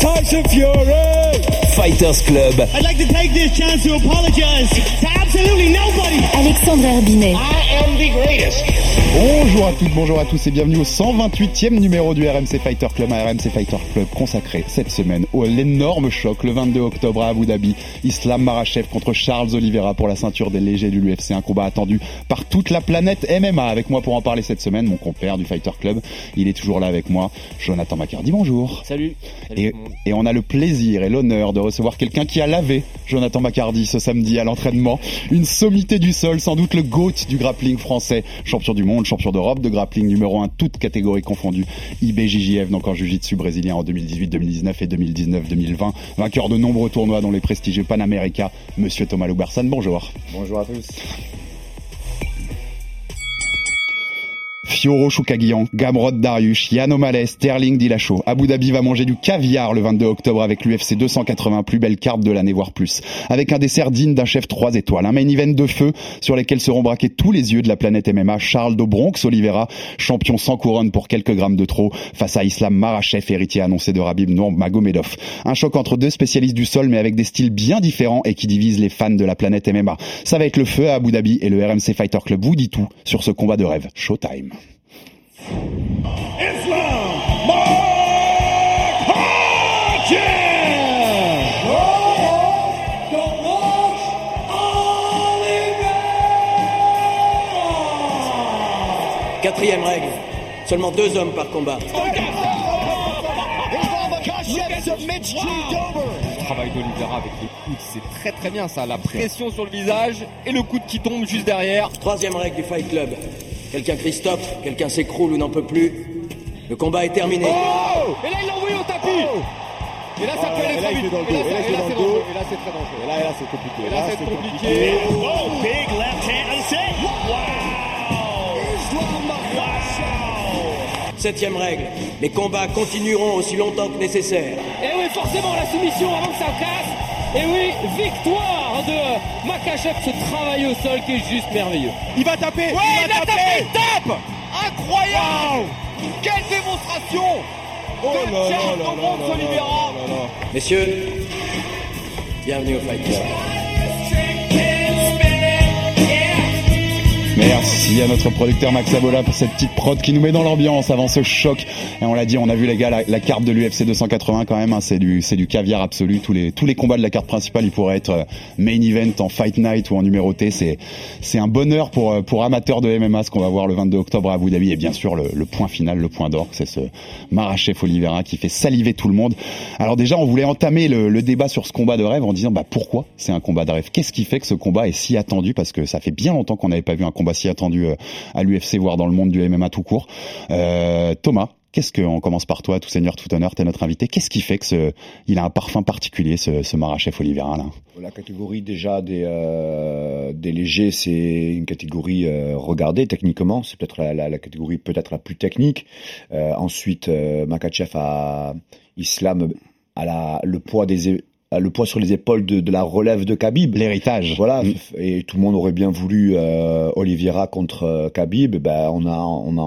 Tyson Fury. Fighters Club. I'd like to take this chance to apologize to absolutely nobody. Alexandre Herbinet. I am the greatest. Bonjour à toutes, bonjour à tous et bienvenue au 128e numéro du RMC Fighter Club, un RMC Fighter Club consacré cette semaine au l'énorme choc le 22 octobre à Abu Dhabi. Islam Marachev contre Charles Oliveira pour la ceinture des légers de l'UFC, un combat attendu par toute la planète MMA. Avec moi pour en parler cette semaine, mon compère du Fighter Club, il est toujours là avec moi, Jonathan Macardy, bonjour. Salut. Et on a le plaisir et l'honneur de recevoir quelqu'un qui a lavé Jonathan Macardy ce samedi à l'entraînement. Une sommité du sol, sans doute le GOAT du grappling français. Champion du monde, champion d'Europe de grappling numéro 1, toutes catégories confondues. IBJJF, donc en Jiu-Jitsu brésilien en 2018, 2019 et 2019-2020. Vainqueur de nombreux tournois dont les prestigieux Pan America. Monsieur Thomas Loubersan, bonjour. Bonjour à tous. Fioro Choukaguian, Gamrod Darius, Yann Sterling Dillashaw. Abu Dhabi va manger du caviar le 22 octobre avec l'UFC 280, plus belle carte de l'année, voire plus. Avec un dessert digne d'un chef 3 étoiles. Un main event de feu sur lesquels seront braqués tous les yeux de la planète MMA. Charles de Bronx Oliveira, champion sans couronne pour quelques grammes de trop, face à Islam Marachev, héritier annoncé de Rabib Magomedov. Un choc entre deux spécialistes du sol, mais avec des styles bien différents et qui divisent les fans de la planète MMA. Ça va être le feu à Abu Dhabi et le RMC Fighter Club vous dit tout sur ce combat de rêve. Showtime. Islam. Quatrième règle, seulement deux hommes par combat. Le travail d'Olivera avec les coudes, c'est très très bien ça. La pression sur le visage et le coude qui tombe juste derrière. Troisième règle du Fight Club. Quelqu'un Christophe, quelqu'un s'écroule ou n'en peut plus. Le combat est terminé. Oh et là il l'a envoyé au tapis Et là ça peut aller très vite. Et là, et là, c'est dans le dangereux. Et là c'est très dangereux. Et là, là c'est compliqué. Et là c'est compliqué. Oh, big left hand. That's it. Septième règle. Les combats continueront aussi longtemps que nécessaire. Et oui, forcément, la soumission avant que ça casse. Et oui, victoire de Makachev, ce travail au sol qui est juste merveilleux. Il va taper Ouais, Il va taper il tape Incroyable Quelle démonstration Oh de là là Oliveira. Messieurs, bienvenue au Fight Club. Merci à notre producteur Max Abola pour cette petite prod qui nous met dans l'ambiance avant ce choc. Et on l'a dit, on a vu les gars, la, carte de l'UFC 280 quand même, hein, c'est du c'est du caviar absolu. Tous les tous les combats de la carte principale, ils pourraient être euh, main event en fight night ou en numéroté. C'est c'est un bonheur pour euh, pour amateurs de MMA ce qu'on va voir le 22 octobre à Abu Dhabi et bien sûr le, le point final, le point d'or, c'est ce Marachev Oliveira qui fait saliver tout le monde. Alors déjà, on voulait entamer le, le débat sur ce combat de rêve en disant bah pourquoi c'est un combat de rêve? Qu'est-ce qui fait que ce combat est si attendu? Parce que ça fait bien longtemps qu'on n'avait pas vu un combat si attendu euh, à l'UFC, voire dans le monde du MMA tout court. Euh, Thomas. Qu'est-ce que, on commence par toi, tout seigneur, tout honneur, t'es notre invité. Qu'est-ce qui fait que ce, il a un parfum particulier, ce, ce Marachev Oliveira là? La catégorie déjà des, euh, des légers, c'est une catégorie regardée techniquement. C'est peut-être la, la, catégorie peut-être la plus technique. Ensuite, Makachev a Islam à la, le poids des le poids sur les épaules de, de la relève de Khabib. L'héritage. Voilà, Mm. et tout le monde aurait bien voulu euh, Oliveira contre euh, Khabib. Ben, on a, on a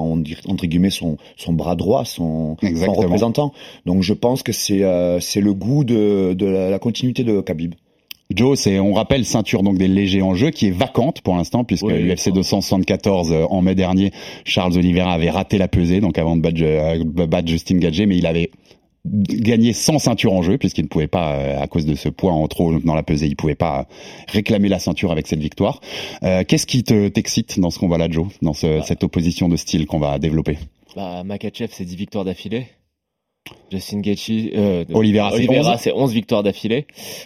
entre guillemets son, son bras droit, son, représentant. Donc je pense que c'est euh, c'est le goût de, de la, continuité de Khabib. Joe, c'est, on rappelle, ceinture donc des légers en jeu qui est vacante pour l'instant puisque Oui, l'UFC 274 euh, en mai dernier, Charles Oliveira avait raté la pesée donc avant de battre, euh, battre Justin Gagé, mais il avait gagné sans ceinture en jeu puisqu'il ne pouvait pas euh, à cause de ce poids en trop dans la pesée, il pouvait pas réclamer la ceinture avec cette victoire. Euh, qu'est-ce qui te t'excite dans ce combat-là, Joe, dans ce- cette opposition de style qu'on va développer? Bah, Makachev, c'est 10 victoires d'affilée. Justin Gaethje, euh, Oliveira, c'est Oliveira, 11. c'est 11 victoires d'affilée.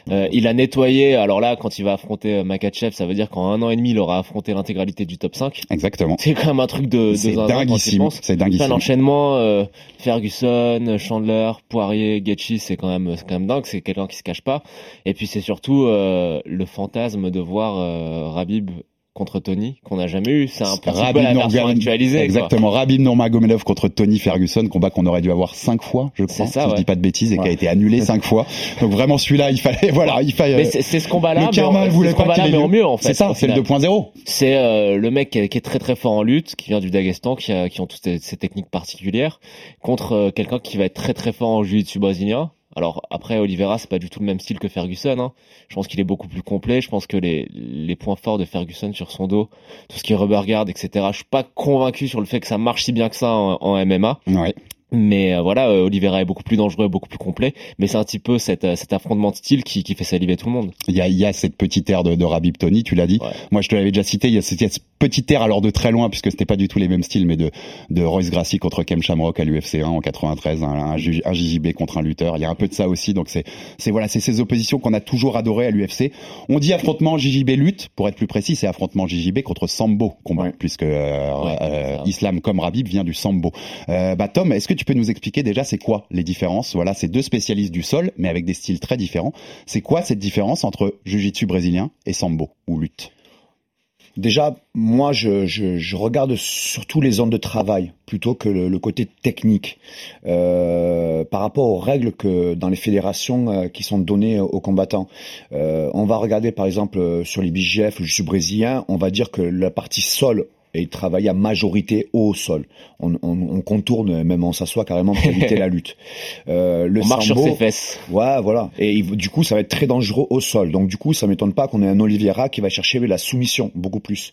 Euh, il a nettoyé. Alors là, quand il va affronter euh, Makachev, ça veut dire qu'en un an et demi, il aura affronté l'intégralité du top 5. Exactement. C'est quand même un truc de, de C'est dinguissime. C'est Enfin, dinguissime. l'enchaînement euh, Ferguson, Chandler, Poirier, Gaethje, c'est quand même c'est quand même dingue. C'est quelqu'un qui se cache pas. Et puis c'est surtout euh, le fantasme de voir euh, Rabib contre Tony qu'on n'a jamais eu. C'est un peu Rabib la version Nurmagomedov-. Exactement. Rabib Nurmagomedov contre Tony Ferguson, combat qu'on aurait dû avoir cinq fois, je crois, ça, si je ouais. dis pas de bêtises, et qui a été annulé cinq fois. Donc vraiment celui-là, il fallait, voilà, il fallait. Mais c'est ce combat-là, le mais karma c'est voulait ce pas qu'il mais mieux en fait. C'est ça, c'est le final. 2.0. C'est euh, le mec qui est, qui est très très fort en lutte, qui vient du Daghestan, qui, a, qui ont toutes ces, ces techniques particulières, contre euh, quelqu'un qui va être très très fort en jiu-jitsu brésilien. Alors après, Oliveira, c'est pas du tout le même style que Ferguson. Hein. Je pense qu'il est beaucoup plus complet. Je pense que les, les points forts de Ferguson sur son dos, tout ce qui est rubber guard, etc. Je suis pas convaincu sur le fait que ça marche si bien que ça en, MMA. Mais euh, voilà, euh, Oliveira est beaucoup plus dangereux, beaucoup plus complet. Mais c'est un petit peu cet, euh, cet affrontement de style qui, qui fait saliver tout le monde. Il y a, il y a cette petite ère de, de Rabib Tony, tu l'as dit. Ouais. Moi, je te l'avais déjà cité. Il y a cette, cette petite ère, alors de très loin, puisque c'était pas du tout les mêmes styles, mais de, de Royce Gracie contre Kem Shamrock à l'UFC 1 en 93, un, un, J- un JJB contre un lutteur. Il y a un peu de ça aussi. Donc c'est, c'est voilà, c'est ces oppositions qu'on a toujours adorées à l'UFC. On dit affrontement JJB lutte, pour être plus précis, c'est affrontement JJB contre Sambo combat, Ouais. puisque euh, Ouais, euh. Islam comme Rabib vient du Sambo. Euh, bah Tom, est-ce que tu peux nous expliquer déjà c'est quoi les différences? Voilà, c'est deux spécialistes du sol, mais avec des styles très différents. C'est quoi cette différence entre jiu-jitsu brésilien et sambo ou lutte? Déjà, moi, je, je, je regarde surtout les zones de travail plutôt que le, côté technique euh, par rapport aux règles que dans les fédérations euh, qui sont données aux combattants. Euh, on va regarder par exemple sur les BGF, le jiu brésilien, on va dire que la partie sol est travaillée à majorité au sol. On, on, on contourne, même on s'assoit carrément pour éviter la lutte. Euh, le On marche sur sambo- ses fesses. Ouais, voilà. Et il- du coup, ça va être très dangereux au sol. Donc, du coup, ça m'étonne pas qu'on ait un Oliveira qui va chercher la soumission beaucoup plus.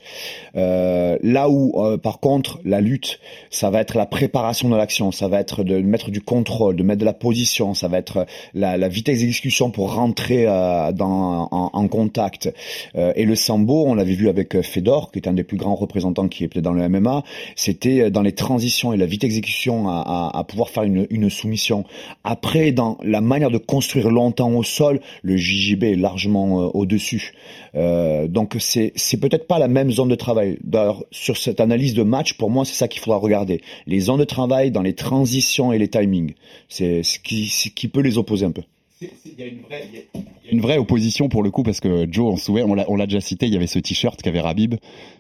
Euh, là où, euh, par contre, la lutte, ça va être la préparation de l'action. Ça va être de mettre du contrôle, de mettre de la position. Ça va être la, la vitesse d'exécution pour rentrer dans, en, en contact. Et le sambo, on l'avait vu avec Fedor, qui est un des plus grands représentants qui est peut-être dans le MMA. C'était euh, dans les transitions et la vitesse d'exécution à, pouvoir faire une, soumission. Après, dans la manière de construire longtemps au sol, le JJB est largement euh, au-dessus. Euh, donc c'est peut-être pas la même zone de travail. D'ailleurs, sur cette analyse de match, pour moi, c'est ça qu'il faudra regarder. Les zones de travail dans les transitions et les timings. C'est ce qui peut les opposer un peu. Il y a une vraie, il y a une vraie opposition pour le coup parce que Joe, on souvient, on l'a, déjà cité, il y avait ce t-shirt qu'avait Rabib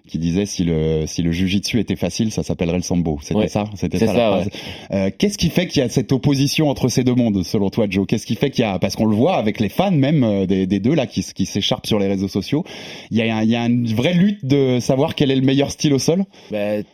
qui disait si le si le jujitsu était facile, ça s'appellerait le sambo. C'était Ouais. ça, c'était ça, ça, la phrase. Euh, qu'est-ce qui fait qu'il y a cette opposition entre ces deux mondes, selon toi, Joe? Qu'est-ce qui fait qu'il y a parce qu'on le voit avec les fans même euh, des, des deux là qui, s'écharpent sur les réseaux sociaux, il y a un- il y a une vraie lutte de savoir quel est le meilleur style au sol? Ben,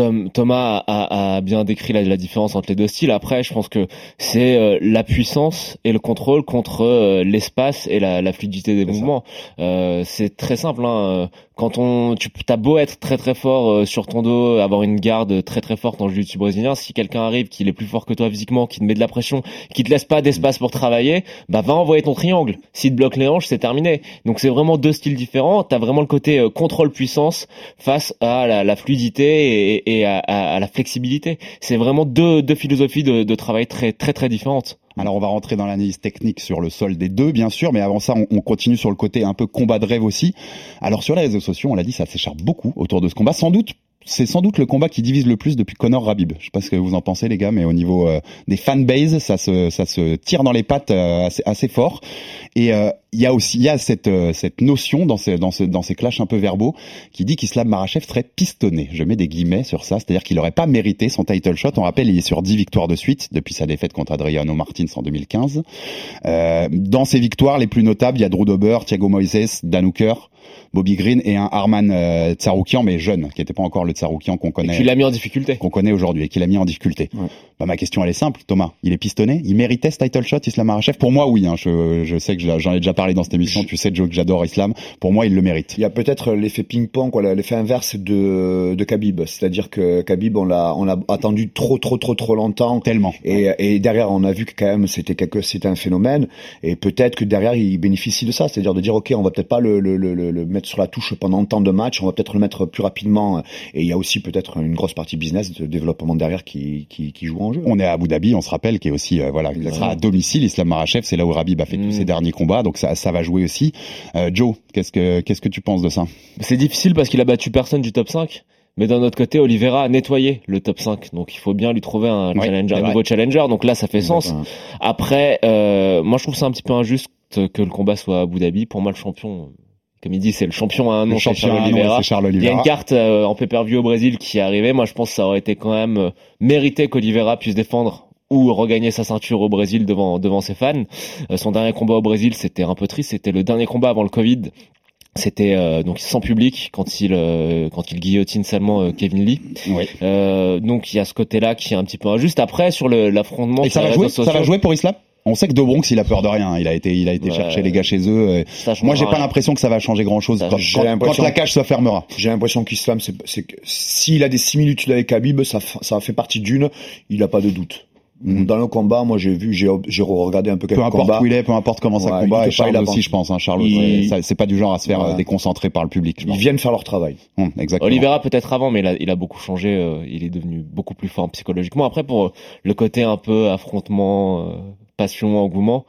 Tom- Thomas a, a bien décrit la, la différence entre les deux styles. Après, je pense que c'est euh, la puissance et le contrôle contre euh, l'espace et la, la fluidité des mouvements. Euh, c'est très simple. Hein. Quand on, tu as beau être très très fort euh, sur ton dos, avoir une garde très très forte en jiu-jitsu brésilien, si quelqu'un arrive qui est plus fort que toi physiquement, qui te met de la pression, qui te laisse pas d'espace pour travailler, bah va envoyer ton triangle. S'il te bloque les hanches, c'est terminé. Donc c'est vraiment deux styles différents. T'as vraiment le côté euh, contrôle puissance face à la, la fluidité et, et à, à- à la flexibilité. C'est vraiment deux, deux philosophies de, de travail très très très différentes. Alors on va rentrer dans l'analyse technique sur le sol des deux, bien sûr, mais avant ça, on, on continue sur le côté un peu combat de rêve aussi. Alors sur les réseaux sociaux, on l'a dit, ça s'écharpe beaucoup autour de ce combat. Sans doute, c'est sans doute le combat qui divise le plus depuis Conor Rabib. Je sais pas ce que vous en pensez les gars, mais au niveau euh, des fanbases, ça se ça se tire dans les pattes euh, assez, assez fort. Et euh, il y a aussi il y a cette euh, cette notion dans ces dans ce dans ces clashs un peu verbaux qui dit qu'Islam Marachev serait pistonné. Je mets des guillemets sur ça, c'est-à-dire qu'il aurait pas mérité son title shot. On rappelle, il est sur 10 victoires de suite depuis sa défaite contre Adriano Martins en 2015. Euh, dans ses victoires les plus notables, il y a Drew Dober, Thiago Moises, Dan Hooker, Bobby Green et un Arman euh, Tsaroukian, mais jeune, qui n'était pas encore le Tsaroukian qu'on Et connaît tu l'as mis en difficulté. qu'on connaît aujourd'hui et qu'il a mis en difficulté. Ouais. Bah, ma question elle est simple, Thomas. Il est pistonné? Il méritait ce title shot, Islam Marachev Pour moi, oui. Hein, je, je sais que je- j'en ai déjà parlé dans cette émission. Tu sais, Joe, que j'adore Islam. Pour moi, il le mérite. Il y a peut-être l'effet ping-pong, quoi, l'effet inverse de, de Khabib. C'est-à-dire que Khabib, on l'a, on l'a attendu trop, trop, trop, trop longtemps. Tellement. Et, et derrière, on a vu que quand même c'était quelque, c'était un phénomène. Et peut-être que derrière, il bénéficie de ça, c'est-à-dire de dire, ok, on va peut-être pas le, le, le, le, mettre sur la touche pendant tant de matchs, on va peut-être le mettre plus rapidement. Et il y a aussi peut-être une grosse partie business de développement derrière qui, qui, qui joue en jeu. On est à Abu Dhabi, on se rappelle, qui est aussi euh, voilà, sera à domicile. Islam Marachev, c'est là où Rabib a fait tous Mm. ses derniers combats, donc ça, ça va jouer aussi. Euh, Joe, qu'est-ce que qu'est-ce que tu penses de ça? C'est difficile parce qu'il a battu personne du top 5. Mais d'un autre côté, Oliveira a nettoyé le top 5. Donc il faut bien lui trouver un, challenger, un nouveau challenger. Donc là, ça fait sens. Après, euh, moi je trouve ça un petit peu injuste que le combat soit à Abu Dhabi. Pour moi, le champion, comme il dit, c'est le champion à un nom, champion, Oliveira. c'est Charles Il y a une carte euh, en pay-per-view au Brésil qui est arrivée. Moi, je pense que ça aurait été quand même euh, mérité qu'Oliveira puisse défendre ou regagner sa ceinture au Brésil devant devant ses fans. Euh, son dernier combat au Brésil, c'était un peu triste. C'était le dernier combat avant le Covid. C'était euh, donc sans public quand il euh, quand il guillotine seulement euh, Kevin Lee. Oui. Euh, donc il y a ce côté-là qui est un petit peu injuste. Après sur le- l'affrontement, Et ça jouer, réseaux ça va sociaux, jouer pour Islam? On sait que De Bronx, il a peur de rien. Il a été, il a été Ouais. chercher les gars chez eux. Moi, j'ai pas l'impression que ça va changer grand chose Ça, quand, la cage se fermera. J'ai l'impression qu'Islam, c'est, s'il a des similitudes avec Khabib, ça, ça fait partie d'une, il a pas de doute. Mhm. Dans le combat, moi j'ai vu, j'ai, regardé un peu quelques Peu importe combats. où il est, peu importe comment ça Ouais, combat. Et Charles aussi, je pense. Hein, Charles, Il- c'est pas du genre à se faire Ouais. euh, déconcentrer par le public. Je Ils pense. viennent faire leur travail. Hum, exactement. Oliveira peut-être avant, mais il a, il a beaucoup changé. euh, il est devenu beaucoup plus fort psychologiquement. Après, pour euh, le côté un peu affrontement, euh, passion, engouement,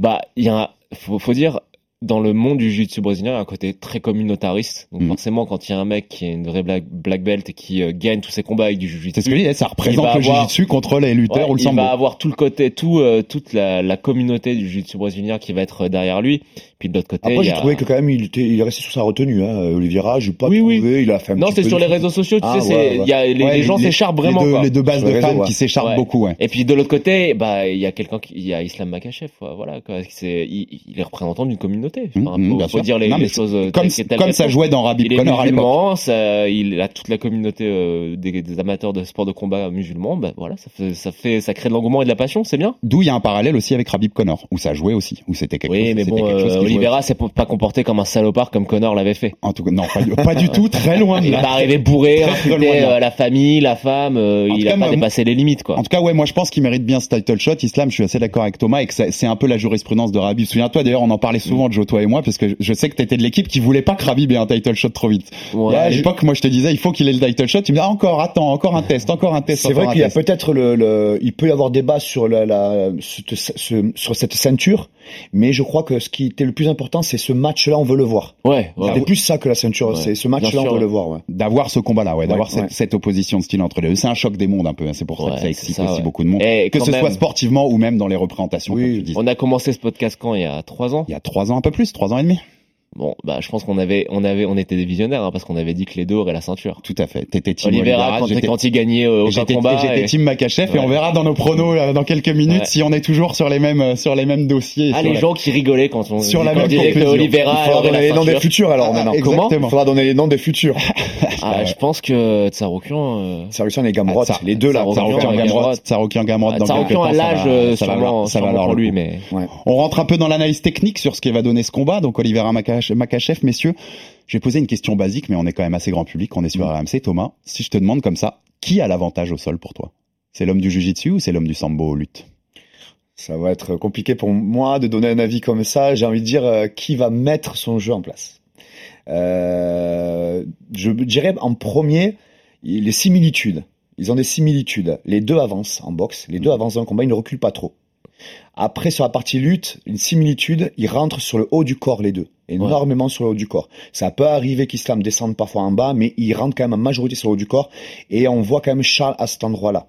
bah il y a, faut dire, dans le monde du jiu-jitsu brésilien, il y a un côté très communautariste. Donc Mhm. forcément, quand il y a un mec qui est une vraie black, black belt et qui euh, gagne tous ses combats avec du jiu-jitsu, C'est ce que je dis, ça Il représente le avoir- jiu-jitsu contre les lutteurs Ouais, ou le il sambo. va avoir tout le côté, tout, euh, toute la, la communauté du jiu-jitsu brésilien qui va être derrière lui. Puis de l'autre côté, Après, il j'ai a- trouvé que quand même, il était, il est resté sous sa retenue, hein. Oliveira, j'ai pas Oui, oui. trouvé, il a fait un non, c'est sur les réseaux sociaux. Tu Ah, sais, ouais, ouais. il y a, les, les gens s'écharpent vraiment. Les deux, quoi. les deux bases Sur de fans qui s'écharpent beaucoup. Et puis de l'autre côté, bah il y a quelqu'un, il y a Islam Makachev, voilà. C'est, il, il est représentant d'une communauté. Mmh, Enfin, mmh, faut, dire les, Non, mais les choses euh, Comme, telles- ça jouait dans Rabib Il est Connor l'époque. musulman, ça, il a toute la communauté euh, des, des amateurs de sport de combat musulmans. Bah voilà, ça fait, ça fait, ça crée de l'engouement et de la passion, c'est bien. D'où il y a un parallèle aussi avec Rabib Connor, où ça jouait aussi, où c'était quelque chose. Oui, mais bon, quelque chose qui jouait Oliveira s'est pas comporté comme un salopard comme Connor l'avait fait. En tout cas, non, pas, du- pas du tout, très loin de Il est là. pas arrivé bourré, de là. euh, la famille, la femme. il a pas dépassé les limites, quoi. En tout cas, ouais, moi je pense qu'il mérite bien ce title shot. Islam, je suis assez d'accord avec Thomas et que c'est un peu la jurisprudence de Rabib. Souviens-toi, d'ailleurs, on en parlait souvent, Joe, toi et moi, parce que je sais que t'étais de l'équipe qui voulait pas que Rabib ait un title shot trop vite. Ouais, Et à je- l'époque, moi je te disais, il faut qu'il ait le title shot. Tu me dis, ah, encore, attends, encore un test, encore un test. C'est vrai qu'il y a peut-être le, le, il peut y avoir débat sur la, la cette- ce- sur cette ceinture, mais je crois que ce qui était le plus important, c'est ce match-là, on veut le voir. Ouais, ouais. C'est plus ça que la ceinture, Ouais. c'est ce match-là, on veut le voir. Ouais. D'avoir ce combat-là, ouais, d'avoir Ouais, cette, ouais. cette opposition de style entre les deux. C'est un choc des mondes un peu, hein, c'est pour ça que ça excite ça, aussi ouais. beaucoup de monde. Et que ce même- soit sportivement ou même dans les représentations, Oui. comme tu. On a commencé ce podcast quand? Il y a trois ans? Il y a trois ans, peu plus, trois ans et demi. Bon, bah je pense qu'on avait, on avait, on était des visionnaires hein, parce qu'on avait dit que les deux auraient la ceinture. Tout à fait. T'étais team Oliveira, Oliveira, quand, quand il gagnait euh, Et J'étais combat. et j'étais et- team Makachev et on verra dans nos pronos euh, dans quelques minutes Ouais. si on est toujours sur les mêmes euh, sur les mêmes dossiers. et Ah, les la- gens qui rigolaient quand on, Sur la même disait que. Oliveira Il faudra donner les noms des futurs alors Ah, maintenant. exactement. Il faudra donner les noms des futurs. Ah, je pense que Tsaroukian, euh, Sarukian et Gamrot, Ah, les deux là. Tsaroukian ouais, Gamrot. Tsaroukian Gamrot temps, à l'âge, ça va ça va pour lui, mais On rentre un peu dans l'analyse technique sur ce qui va donner ce combat. Donc Oliveira Makache- Makachev, messieurs, je vais poser une question basique, mais on est quand même assez grand public. On est sur RMC. Thomas, si je te demande comme ça, qui a l'avantage au sol pour toi? C'est l'homme du jujitsu ou c'est l'homme du sambo au lutte? Ça va être compliqué pour moi de donner un avis comme ça. J'ai envie de dire euh, qui va mettre son jeu en place? Euh, je dirais en premier les similitudes. Ils ont des similitudes. Les deux avancent en boxe. Les deux avancent dans le combat. Ils ne reculent pas trop. Après, sur la partie lutte, une similitude, ils rentrent sur le haut du corps, les deux. Énormément sur le haut du corps. Ça peut arriver qu'Islam descende parfois en bas, mais ils rentrent quand même en majorité sur le haut du corps. Et on voit quand même Charles à cet endroit-là.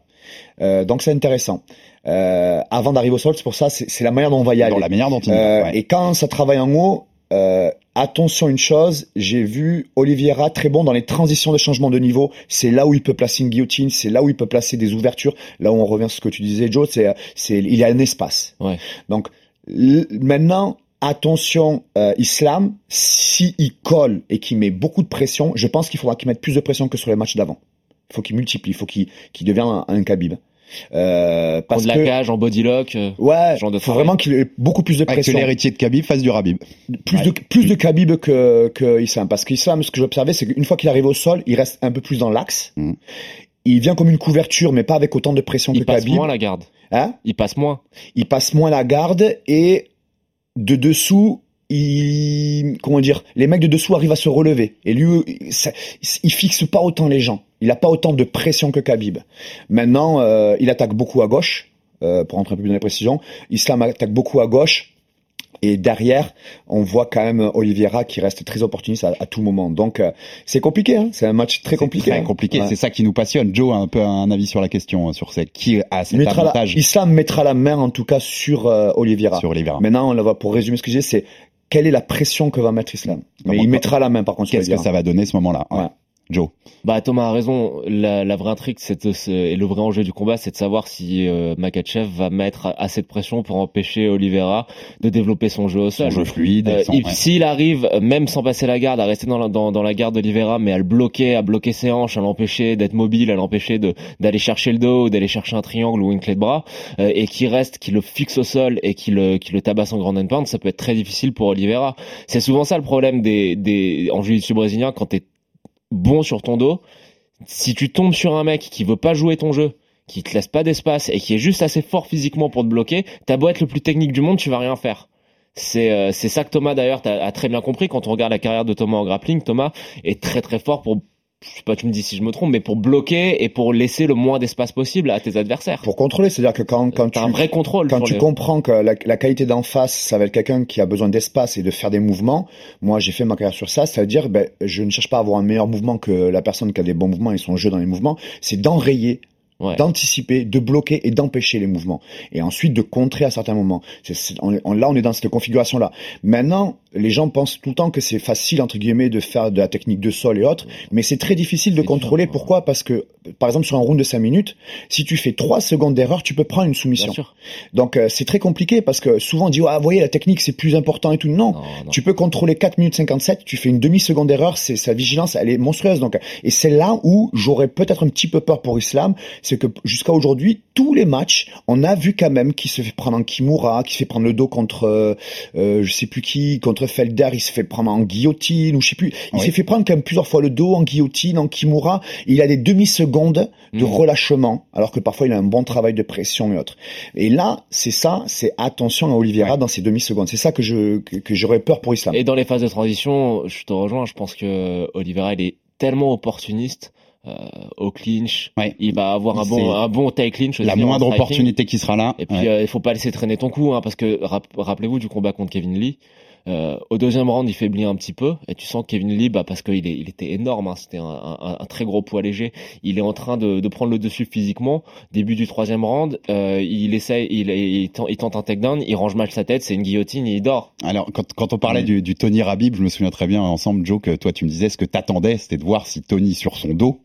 Euh, donc c'est intéressant. Euh, avant d'arriver au sol, c'est pour ça, c'est la manière dont on va y aller. Dans la manière dont il Euh, ouais. Et quand ça travaille en haut, euh, attention une chose, j'ai vu Oliveira très bon dans les transitions de changement de niveau. C'est là où il peut placer une guillotine, c'est là où il peut placer des ouvertures. Là où on revient sur ce que tu disais, Joe, c'est, il y a un espace. Ouais. Donc maintenant, attention, euh, Islam, si il colle et qu'il met beaucoup de pression, je pense qu'il faudra qu'il mette plus de pression que sur les matchs d'avant. Il faut qu'il multiplie, il faut qu'il, qu'il devienne un, un Khabib. Euh, parce contre la que cage en bodylock. euh, ouais, genre de faut vraiment qu'il ait beaucoup plus de Avec que pression l'héritier de Khabib fasse du Rabib. plus de plus de Khabib que que Islam parce qu'Islam ce que j'observais c'est qu'une fois qu'il arrive au sol il reste un peu plus dans l'axe Mhm. il vient comme une couverture mais pas avec autant de pression Il que passe Khabib moins la garde. hein? Il passe moins. il passe moins la garde et de dessous il, comment dire, les mecs de dessous arrivent à se relever. Et lui, il fixe pas autant les gens. Il a pas autant de pression que Khabib. Maintenant, euh, il attaque beaucoup à gauche, euh, pour rentrer un peu plus dans les précisions. Islam attaque beaucoup à gauche. Et derrière, on voit quand même Oliveira qui reste très opportuniste à, à tout moment. Donc euh, c'est compliqué, hein c'est un match très compliqué. Très hein. compliqué, Ouais. c'est ça qui nous passionne. Joe a un peu un avis sur la question, euh, sur qui a cet mettra la- avantage Islam mettra la main en tout cas sur euh, Oliveira. sur Oliveira. Maintenant, on la va pour résumer ce que j'ai, c'est quelle est la pression que va mettre Islam. Mais il mettra la main par contre. sur Qu'est-ce que ça va donner ce moment-là Ouais. Ouais. Joe. Bah Thomas a raison. La, la vraie intrigue, c'est et le vrai enjeu du combat, c'est de savoir si euh, Makachev va mettre assez de pression pour empêcher Oliveira de développer son jeu au Son sol. jeu fluide. Euh, son- ouais. S'il arrive, même sans passer la garde, à rester dans la, dans, dans la garde d'Olivera, mais à le bloquer, à bloquer ses hanches, à l'empêcher d'être mobile, à l'empêcher de d'aller chercher le dos, d'aller chercher un triangle ou une clé de bras, euh, et qui reste, qui le fixe au sol et qui le, qui le tabasse en grand pound, ça peut être très difficile pour Oliveira. C'est souvent ça le problème des, des en jiu-jitsu brésilien quand t'es bon sur ton dos. Si tu tombes sur un mec qui veut pas jouer ton jeu, qui te laisse pas d'espace et qui est juste assez fort physiquement pour te bloquer, t'as beau être le plus technique du monde, tu vas rien faire. C'est euh, ça que Thomas d'ailleurs t'as- a très bien compris quand on regarde la carrière de Thomas en grappling. Thomas est très très fort pour je sais pas tu me dis si je me trompe mais pour bloquer et pour laisser le moins d'espace possible à tes adversaires. Pour contrôler, c'est-à-dire que quand, quand tu un vrai contrôle. quand tu les- comprends que la, la qualité d'en face, ça va être quelqu'un qui a besoin d'espace et de faire des mouvements. Moi, j'ai fait ma carrière sur ça, c'est-à-dire, ben, je ne cherche pas à avoir un meilleur mouvement que la personne qui a des bons mouvements et son jeu dans les mouvements. C'est d'enrayer, Ouais. d'anticiper, de bloquer et d'empêcher les mouvements. Et ensuite de contrer à certains moments. Est- on- là, on est dans cette configuration-là. Maintenant, les gens pensent tout le temps que c'est facile, entre guillemets, de faire de la technique de sol et autres, mais c'est très difficile de contrôler. dur, Pourquoi? Parce que, par exemple, sur un round de 5 minutes, si tu fais 3 secondes d'erreur, tu peux prendre une soumission. Bien sûr. Donc euh, c'est très compliqué parce que souvent on dit ah vous voyez la technique c'est plus important et tout non, Non, non. tu peux contrôler 4 minutes 57 tu fais une demi seconde d'erreur c'est sa vigilance elle est monstrueuse donc et c'est là où j'aurais peut-être un petit peu peur pour Islam c'est que jusqu'à aujourd'hui tous les matchs on a vu quand même qu'il se fait prendre en Kimura qui se fait prendre le dos contre euh, euh, je sais plus qui contre Felder il se fait prendre en guillotine ou je sais plus il Oui. s'est fait prendre quand même plusieurs fois le dos en guillotine en Kimura il a des demi secondes de Mhm. relâchement alors que parfois il a un bon travail de pression et autres et là, c'est ça, c'est attention à Oliveira Ouais. dans ces demi-secondes. C'est ça que je que, que j'aurais peur pour Islam. Et dans les phases de transition, je te rejoins. Je pense que Oliveira, il est tellement opportuniste euh, au clinch. Ouais. Il va avoir un bon, un bon taille clinch. La moindre opportunité qui sera là. Et puis ouais. euh, il faut pas laisser traîner ton coup, hein, parce que rap- rappelez-vous du combat contre Kevin Lee. Euh, au deuxième round, il faiblit un petit peu, et tu sens que Kevin Lee, bah, parce qu'il il était énorme, hein, c'était un, un- un très gros poids léger. Il est en train de, de prendre le dessus physiquement. Début du troisième round, euh, il essaye, il, il, tente, il tente un takedown, il range mal sa tête, c'est une guillotine, il dort. Alors, quand, quand on parlait du, du Tony Rabib, je me souviens très bien ensemble, Joe, que toi tu me disais ce que t'attendais, c'était de voir si Tony sur son dos,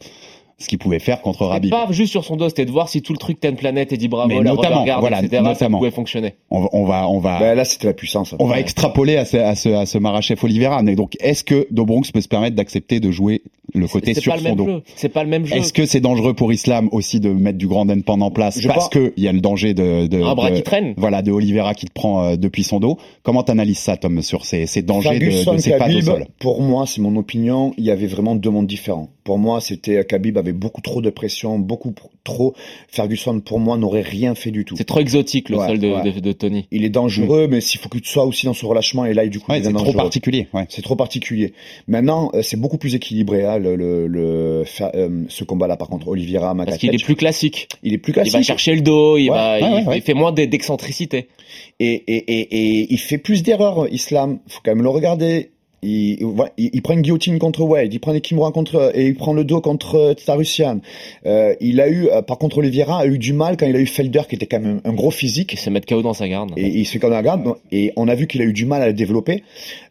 ce qu'il pouvait faire contre Rabib. pas juste sur son dos, c'était de voir si tout le truc Ten Planet et dit bravo, Mais la notamment, regarde, voilà, etc., ça notamment. pouvait fonctionner. On va, on va, on va, Ben là, c'était la puissance. on va extrapoler à ce, à ce, à ce Marachev Oliveira. Mais donc, est-ce que Dobronx peut se permettre d'accepter de jouer le côté C'est sur pas le son même dos jeu. C'est pas le même jeu. Est-ce que c'est dangereux pour Islam aussi de mettre du grand endpoint en place Je parce pense- que il y a le danger de, de Un bras de- qui traîne. voilà de Oliveira qui te prend euh, depuis son dos. Comment t'analyses ça, Tom, sur ces, ces dangers de, Ferguson, de ces pattes au sol? pour moi, c'est mon opinion, il y avait vraiment deux mondes différents. Pour moi, c'était Khabib avait beaucoup trop de pression, beaucoup trop. Ferguson, pour moi, n'aurait rien fait du tout. C'est trop exotique le Ouais, sol de, ouais. de, de Tony. Il est dangereux, mais s'il faut que tu sois aussi dans son relâchement, et là, du coup, Ouais, il c'est trop particulier. C'est trop particulier. Maintenant, euh, c'est beaucoup plus équilibré, hein, le, le, le- fa- euh, ce combat-là. Par contre, Oliveira, Parce Makachev, qu'il est plus classique. il est plus Il classique. va chercher le dos, il va, il, il fait moins d'e- d'excentricité. et, et, et, et il fait plus d'erreurs, Islam. Faut quand même le regarder. Il, voilà, il, il prend une guillotine contre Wade, il prend des Kimura contre et il prend le dos contre euh, Tarusian. Euh, il a eu, euh, par contre, Oliveira a eu du mal quand il a eu Felder, qui était quand même un gros physique. Il se met KO dans sa garde. Et il se fait comme un garde. Et on a vu qu'il a eu du mal à le développer.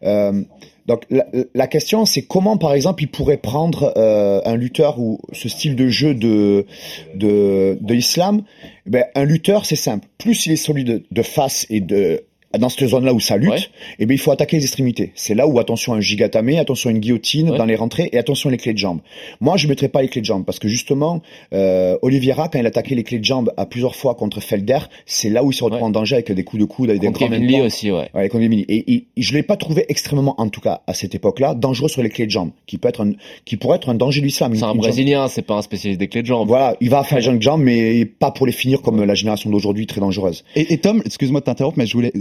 Euh, donc la, la question, c'est comment, par exemple, il pourrait prendre euh, un lutteur ou ce style de jeu de de, de l'islam? Ben, un lutteur, c'est simple. Plus il est solide de face et de dans cette zone-là où ça lutte, Ouais. eh ben il faut attaquer les extrémités. C'est là où attention à un gigatame, attention à une guillotine Ouais. dans les rentrées et attention à les clés de jambes. Moi, je mettrais pas les clés de jambes parce que justement, euh, Oliveira, quand il attaquait les clés de jambes à plusieurs fois contre Felder, c'est là où il se retrouve Ouais. en danger avec des coups de coude, avec des Contre Lee endpoints. aussi, ouais. Ouais, contre. Et, et je l'ai pas trouvé extrêmement, en tout cas à cette époque-là, dangereux sur les clés de jambes, qui peut être un, qui pourrait être un danger de l'islam. C'est un Brésilien, c'est pas un spécialiste des clés de jambes. Voilà, il va faire les jambes, jambes, mais pas pour les finir comme la génération d'aujourd'hui très dangereuse. Et, et Tom, excuse-moi de t'interrompre, mais je voulais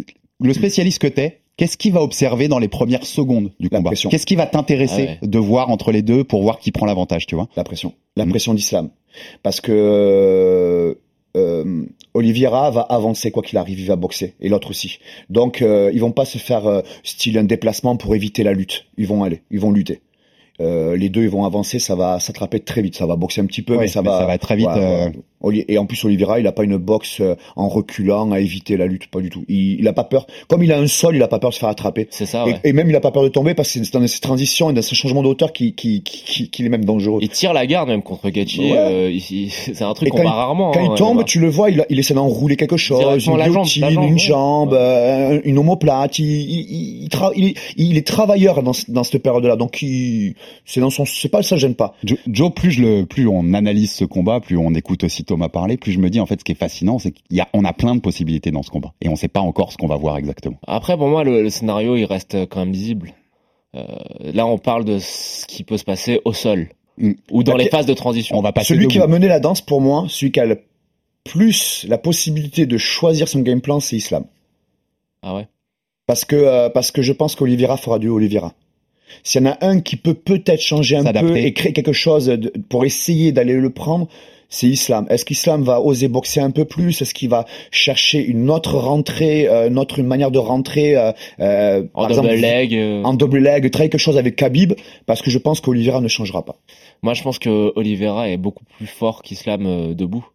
le spécialiste que t'es, Qu'est-ce qu'il va observer dans les premières secondes du La combat. Qu'est-ce qui va t'intéresser Ah ouais. de voir entre les deux pour voir qui prend l'avantage, tu vois La pression. La Mhm. pression d'Islam. Parce que euh, euh, Oliveira va avancer quoi qu'il arrive, il va boxer. Et l'autre aussi. Donc euh, ils vont pas se faire euh, style un déplacement pour éviter la lutte. Ils vont aller, ils vont lutter. Euh, les deux ils vont avancer, ça va s'attraper très vite. Ça va boxer un petit peu, Ouais, mais ça mais va. ça va très vite, Ouais, euh, Et en plus Oliveira, il a pas une boxe euh, en reculant à éviter la lutte, pas du tout. Il, il a pas peur. Comme il a un sol, il a pas peur de se faire attraper. C'est ça, Et- ouais. Et, même il a pas peur de tomber parce que c'est dans ces transitions et dans ce changement de hauteur qui, qui, qui, qui- qu'il est même dangereux. Il tire la garde même contre Gaethje. Euh, c'est un truc qu'on quand voit il- rarement. Quand hein, il tombe, là-bas. tu le vois, il, il essaie d'enrouler quelque chose, une la jambe, guillotine, la jambe, une jambe, euh, une omoplate. Il, il, il, est travailleur dans, dans cette période-là, donc il, c'est dans son, c'est pas ça gêne pas. Joe, Joe, plus je le, plus on analyse ce combat, plus on écoute aussi Thomas parler, plus je me dis en fait ce qui est fascinant, c'est qu'il y a, on a plein de possibilités dans ce combat et on sait pas encore ce qu'on va voir exactement. Après, pour moi, le, le scénario, il reste quand même lisible. Euh, là, on parle de ce qui peut se passer au sol Mm. ou dans Bah, les phases de transition. On va passer Celui qui va mener la danse, pour moi, celui qui a le plus la possibilité de choisir son game plan, c'est Islam. Ah ouais. Parce que, euh, parce que je pense qu'Oliveira fera du Oliveira. S'il y en a un qui peut peut-être changer un peu et créer quelque chose de- pour essayer d'aller le prendre, c'est Islam. Est-ce qu'Islam va oser boxer un peu plus? Est-ce qu'il va chercher une autre rentrée, euh, une autre manière de rentrer euh, euh, En par double exemple, leg. euh, En double leg, travailler quelque chose avec Khabib, parce que je pense qu'Oliveira ne changera pas. Moi, je pense que Oliveira est beaucoup plus fort qu'Islam euh, debout.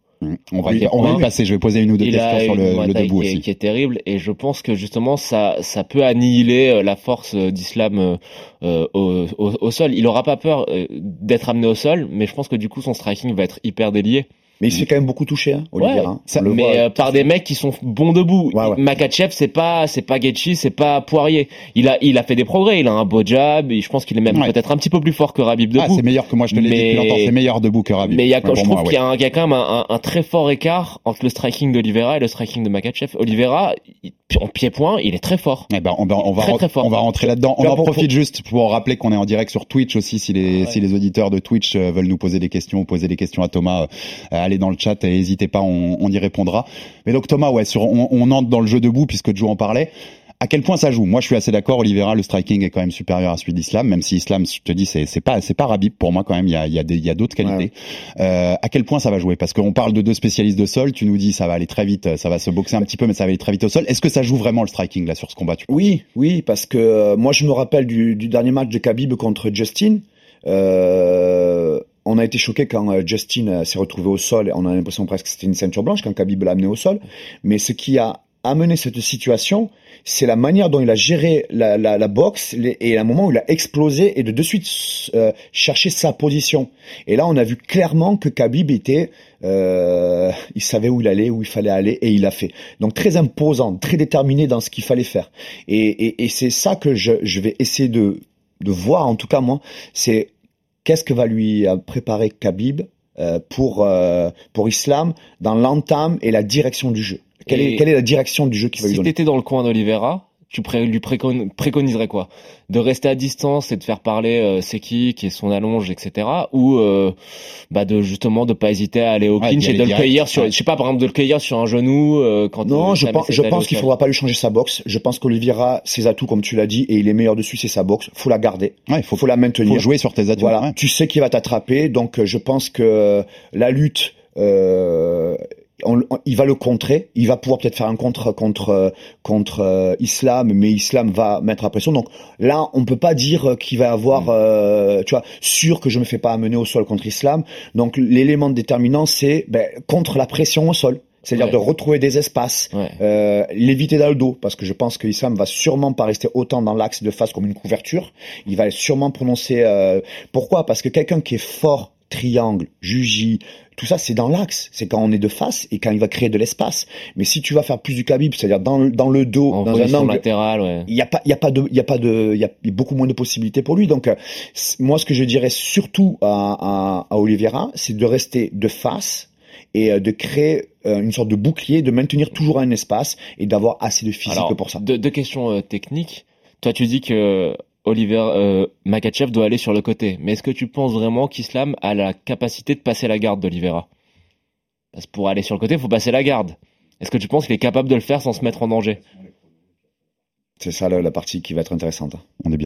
On va, Oui, on va oui, y passer. Je vais poser une ou deux il questions sur le, le debout qui, est, aussi. qui est terrible et je pense que justement ça ça peut annihiler euh, la force euh, d'Islam euh, euh, au, au, au sol. Il aura pas peur d'être amené au sol, mais je pense que du coup son striking va être hyper délié. Mais il se fait quand même beaucoup toucher, hein, Oliveira. hein. Ça- On le mais voit. euh, par des mecs qui sont bons debout. Ouais, ouais. Makachev, c'est pas c'est pas Gaethje, c'est pas Poirier. Il a il a fait des progrès, il a un beau jab et je pense qu'il est même Ouais. peut-être un petit peu plus fort que Rabib Ah, debout. c'est meilleur que moi, je te l'ai dit depuis longtemps. C'est meilleur debout que Rabib. mais il y a, je trouve qu'il y, a un- y a quand même un, un- un très fort écart entre le striking d'Olivera et le striking de Makachev. Olivera, en pied-point, il est très fort. Eh ben, on va, on va, Très, très fort. on va rentrer là-dedans. On Là, en pour- profite juste pour rappeler qu'on est en direct sur Twitch aussi. Si les, Ouais. si les auditeurs de Twitch euh, veulent nous poser des questions ou poser des questions à Thomas, euh, allez dans le chat et n'hésitez pas, on, on y répondra. Mais donc Thomas, ouais, sur, on, on entre dans le jeu debout puisque Joe en parlait. À quel point ça joue? Moi, je suis assez d'accord. Oliveira, le striking est quand même supérieur à celui d'Islam, même si Islam, je te dis, c'est c'est pas c'est pas Rabib pour moi quand même. Il y a il y a d'autres qualités. Euh, à quel point ça va jouer? Parce qu'on parle de deux spécialistes de sol. Tu nous dis ça va aller très vite, ça va se boxer un petit peu, mais ça va aller très vite au sol. Est-ce que ça joue vraiment le striking là sur ce combat tu Oui, oui, parce que euh, moi je me rappelle du, du dernier match de Khabib contre Justin. Euh, on a été choqué quand euh, Justin euh, s'est retrouvé au sol. On a l'impression presque que c'était une ceinture blanche quand Khabib l'a amené au sol. Mais ce qui a amené cette situation, c'est la manière dont il a géré la, la, la boxe et un moment où il a explosé et de de suite euh, chercher sa position. Et là, on a vu clairement que Khabib était, euh, il savait où il allait, où il fallait aller et il l'a fait. Donc très imposant, très déterminé dans ce qu'il fallait faire. Et, et, et c'est ça que je, je vais essayer de, de voir, en tout cas moi, c'est qu'est-ce que va lui euh, préparer Khabib euh, pour, euh, pour Islam dans l'entame et la direction du jeu? Quelle, est, quelle est la direction du jeu qu'il va lui Si donner? t'étais dans le coin d'Olivera, tu pré- lui précon- préconiserais quoi? De rester à distance et de faire parler euh, c'est qui, qui est son allonge, etc. Ou euh, bah de justement de pas hésiter à aller au Ouais, clinch et de le cueillir sur, Ouais. je sais pas par exemple de le cueillir sur un genou euh, quand Non, euh, je pense, je pense qu'il faudra pas lui changer sa boxe. Je pense qu'Oliveira, ses atouts, comme tu l'as dit, et il est meilleur dessus, c'est sa boxe. Faut la garder. Ouais, il faut, Faut la maintenir. faut jouer sur tes atouts. Voilà, ouais. tu sais qu'il va t'attraper, donc euh, je pense que la lutte, euh, on- on- il va le contrer, il va pouvoir peut-être faire un contre contre euh, contre euh, Islam, mais Islam va mettre la pression. Donc là, on peut pas dire euh, qu'il va avoir, euh, tu vois, sûr que je me fais pas amener au sol contre Islam. Donc l'élément déterminant, c'est ben, contre la pression au sol. C'est-à-dire Ouais. de retrouver des espaces, Ouais. euh, l'éviter dans le dos, parce que je pense que Islam va sûrement pas rester autant dans l'axe de face comme une couverture. Il va sûrement prononcer. euh, pourquoi? Parce que quelqu'un qui est fort, triangle, juji, tout ça, c'est dans l'axe. C'est quand on est de face et quand il va créer de l'espace. Mais si tu vas faire plus du Khabib, c'est-à-dire dans, le- dans le dos, en dans un angle, latérale, ouais. il y a pas il y a pas de il y a pas de il y a, beaucoup moins de possibilités pour lui donc euh, moi ce que je dirais surtout à, à, à Oliveira c'est de rester de face et euh, de créer euh, une sorte de bouclier de maintenir toujours un espace et d'avoir assez de physique Alors, pour ça Deux, deux questions euh, techniques. Toi, tu dis que Oliver euh, Makachev doit aller sur le côté. Mais est-ce que tu penses vraiment qu'Islam a la capacité de passer la garde d'Olivera Parce que pour aller sur le côté, il faut passer la garde. Est-ce que tu penses qu'il est capable de le faire sans se mettre en danger? C'est ça la, la partie qui va être intéressante. Bien.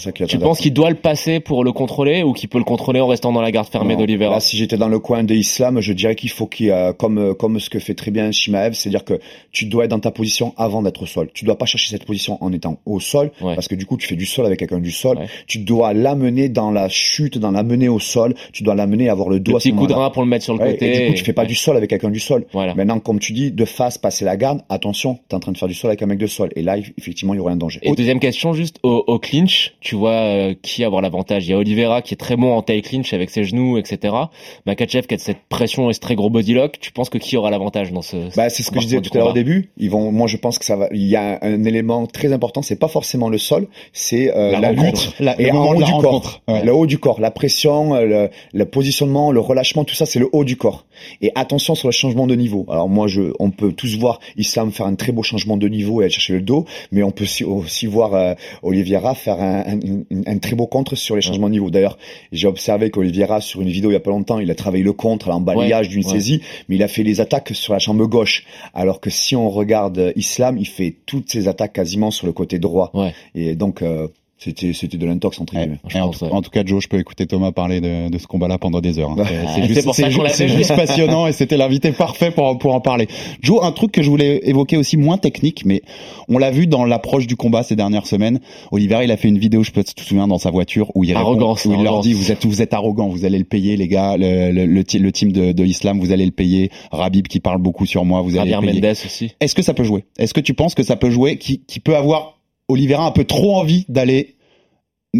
C'est ça qui va être Tu penses qu'il doit le passer pour le contrôler ou qu'il peut le contrôler en restant dans la garde fermée d'Olivera Là, si j'étais dans le coin de Islam, je dirais qu'il faut qu'il, euh, comme euh, comme ce que fait très bien Shimaev, c'est-à-dire que tu dois être dans ta position avant d'être au sol. Tu dois pas chercher cette position en étant au sol, Ouais. parce que du coup tu fais du sol avec quelqu'un du sol. Ouais. Tu dois l'amener dans la chute, dans l'amener au sol. Tu dois l'amener à avoir le dos Le à ce petit coup de rein pour le mettre sur le Ouais, côté. et du coup, tu fais pas du sol avec quelqu'un du sol. Voilà. Maintenant, comme tu dis, de face, passer la garde, attention, t'es en train de faire du sol avec un mec de sol. Et là, effectivement, il y aurait un danger. Et deuxième question, juste au, au clinch, tu vois euh, qui avoir l'avantage Il y a Oliveira qui est très bon en taille clinch avec ses genoux, etc. Makachev qui a cette pression et ce très gros body lock. Tu penses que qui aura l'avantage dans ce Bah, c'est ce que je disais tout à l'heure au début. Ils vont, moi, je pense que ça va. Il y a un, élément très important. C'est pas forcément le sol, c'est euh, La la, lutte La- le et en haut du corps. Ouais. Le haut du corps, la pression, euh, le, le positionnement, le relâchement, tout ça, c'est le haut du corps. Et attention sur le changement de niveau. Alors moi, je, on peut tous voir Islam faire un très beau changement de niveau et aller chercher le dos, mais on peut aussi, aussi voir euh, Oliveira faire un, un, un- un très beau contre sur les changements de niveau. D'ailleurs, j'ai observé qu'Oliveira sur une vidéo il y a pas longtemps, il a travaillé le contre, l'embalayage Ouais, d'une ouais. saisie, mais il a fait les attaques sur la jambe gauche. Alors que si on regarde Islam, il fait toutes ses attaques quasiment sur le côté droit. Ouais. Et donc euh, c'était c'était de l'intox entre Ouais. guillemets. Je Et en, pense, tout- ouais. en tout cas, Joe, je peux écouter Thomas parler de, de ce combat-là pendant des heures. hein. Ouais. C'est- Ah, juste, juste passionnant et c'était l'invité parfait pour, pour en parler. Joe, un truc que je voulais évoquer aussi, moins technique, mais on l'a vu dans l'approche du combat ces dernières semaines. Oliver, il a fait une vidéo, je peux te souviens, dans sa voiture où il, répond- Arrogance, où il leur dit vous êtes, vous êtes arrogants, vous allez le payer, les gars, le, le, le, le team de, de Islam, vous allez le payer. Rabib qui parle beaucoup sur moi, vous allez Javier le payer. Mendes aussi. Est-ce que ça peut jouer? Est-ce que tu penses que ça peut jouer qui, qui peut avoir Oliveira un peu trop envie d'aller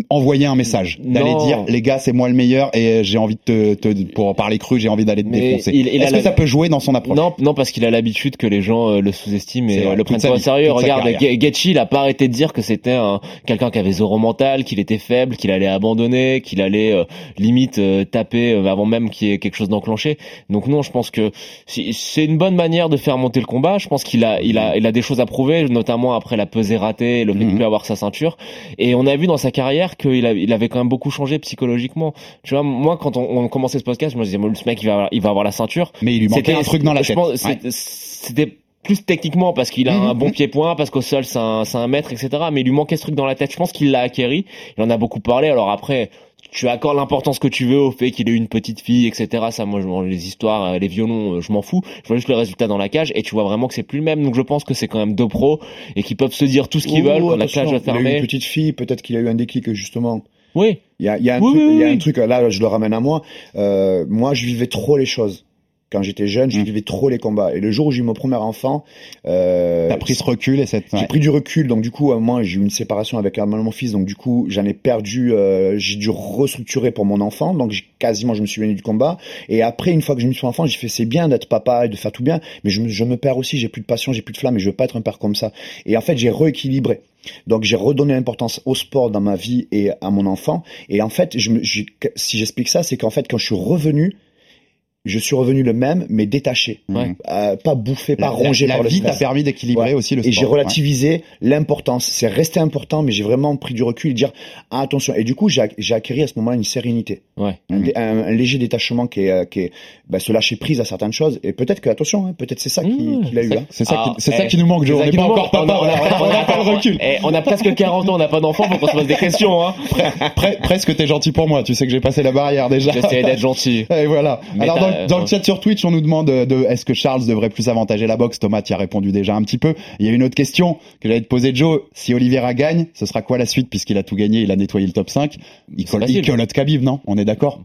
envoyer un message, d'aller dire les gars c'est moi le meilleur et j'ai envie de te, te- pour parler cru j'ai envie d'aller te Mais défoncer. Est-ce que ça peut jouer dans son approche? Non, non, parce qu'il a l'habitude que les gens euh, le sous-estiment et vrai, euh, le prennent pas au sérieux. Regarde, carrière. Ge- Gaethje, il a pas arrêté de dire que c'était un quelqu'un qui avait zéro mental, qu'il était faible, qu'il allait abandonner, qu'il allait euh, limite euh, taper euh, avant même qu'il y ait quelque chose d'enclenché. Donc non, je pense que c'est une bonne manière de faire monter le combat. Je pense qu'il a, il a, il a des choses à prouver, notamment après la pesée ratée, le fait de plus avoir sa ceinture. Et on a vu dans sa carrière qu'il a- il avait quand même beaucoup changé psychologiquement. Tu vois, moi quand on, on commençait ce podcast, je me disais, moi, ce mec, il va, avoir- il va avoir la ceinture. Mais il lui manquait C'était- un truc dans la tête. Ouais. C'était plus techniquement parce qu'il a Mhm. un bon pied-point, parce qu'au sol c'est un, c'est un mètre, etc. Mais il lui manquait ce truc dans la tête. Je pense qu'il l'a acquéri. Il en a beaucoup parlé. Alors après, tu accordes l'importance que tu veux au fait qu'il ait eu une petite fille, etc. Ça, moi, je- les histoires, euh, les violons, euh, je m'en fous. Je vois juste le résultat dans la cage et tu vois vraiment que c'est plus le même. Donc je pense que c'est quand même deux pros et qu'ils peuvent se dire tout ce qu'ils Oh, veulent quand la cage est il a eu une petite fille, peut-être qu'il a eu un déclic justement. Oui. Il y a, il y a un Oui, truc, oui, il y a oui. un truc là, je le ramène à moi. Euh, moi, je vivais trop les choses. Quand j'étais jeune, je Mm. vivais trop les combats. Et le jour où j'ai eu mon premier enfant, euh, T'as pris ce recul et cette. J'ai pris du recul, donc du coup, euh, moi, j'ai eu une séparation avec euh, mon fils, donc du coup, j'en ai perdu, euh, j'ai dû restructurer pour mon enfant, donc j'ai- quasiment, je me suis venu du combat. Et après, une fois que j'ai mis son enfant, j'ai fait, c'est bien d'être papa et de faire tout bien, mais je me, je me perds aussi, j'ai plus de passion, j'ai plus de flamme, et je veux pas être un père comme ça. Et en fait, j'ai rééquilibré. Donc j'ai redonné l'importance au sport dans ma vie et à mon enfant. Et en fait, je me, si j'explique ça, c'est qu'en fait, quand je suis revenu, je suis revenu le même, mais détaché, Ouais. Euh, pas bouffé, pas rongé la, par la le vie t'a permis d'équilibrer Ouais. aussi le Et sport. j'ai relativisé l'importance. C'est resté important, mais j'ai vraiment pris du recul et dire ah, attention. Et du coup, j'ai j'ai acquis à ce moment-là une sérénité, Ouais. un, un- un léger détachement qui est, euh, qui est bah, se lâcher prise à certaines choses. Et peut-être que attention, hein, peut-être c'est ça qui- Mmh, qu'il a eu. ça- Hein. C'est ça, Ah, qui, c'est ça eh, qui nous manque. C'est On n'est pas encore papa, On on a- a, on a pas le recul. Eh, on a presque 40 ans, on n'a pas d'enfant, faut qu'on se pose des questions. Hein. Pre- presque t'es gentil pour moi, tu sais que j'ai passé la barrière déjà. J'essaie d'être gentil. Et voilà. Dans, le chat sur Twitch, on nous demande euh, de est-ce que Charles devrait plus avantager la boxe? Thomas y a répondu déjà un petit peu. Il y a une autre question que j'allais te poser, Joe. Si Oliveira gagne, ce sera quoi la suite? Puisqu'il a tout gagné, il a nettoyé le top 5 Il, colle, il colotte Khabib, non? On est d'accord?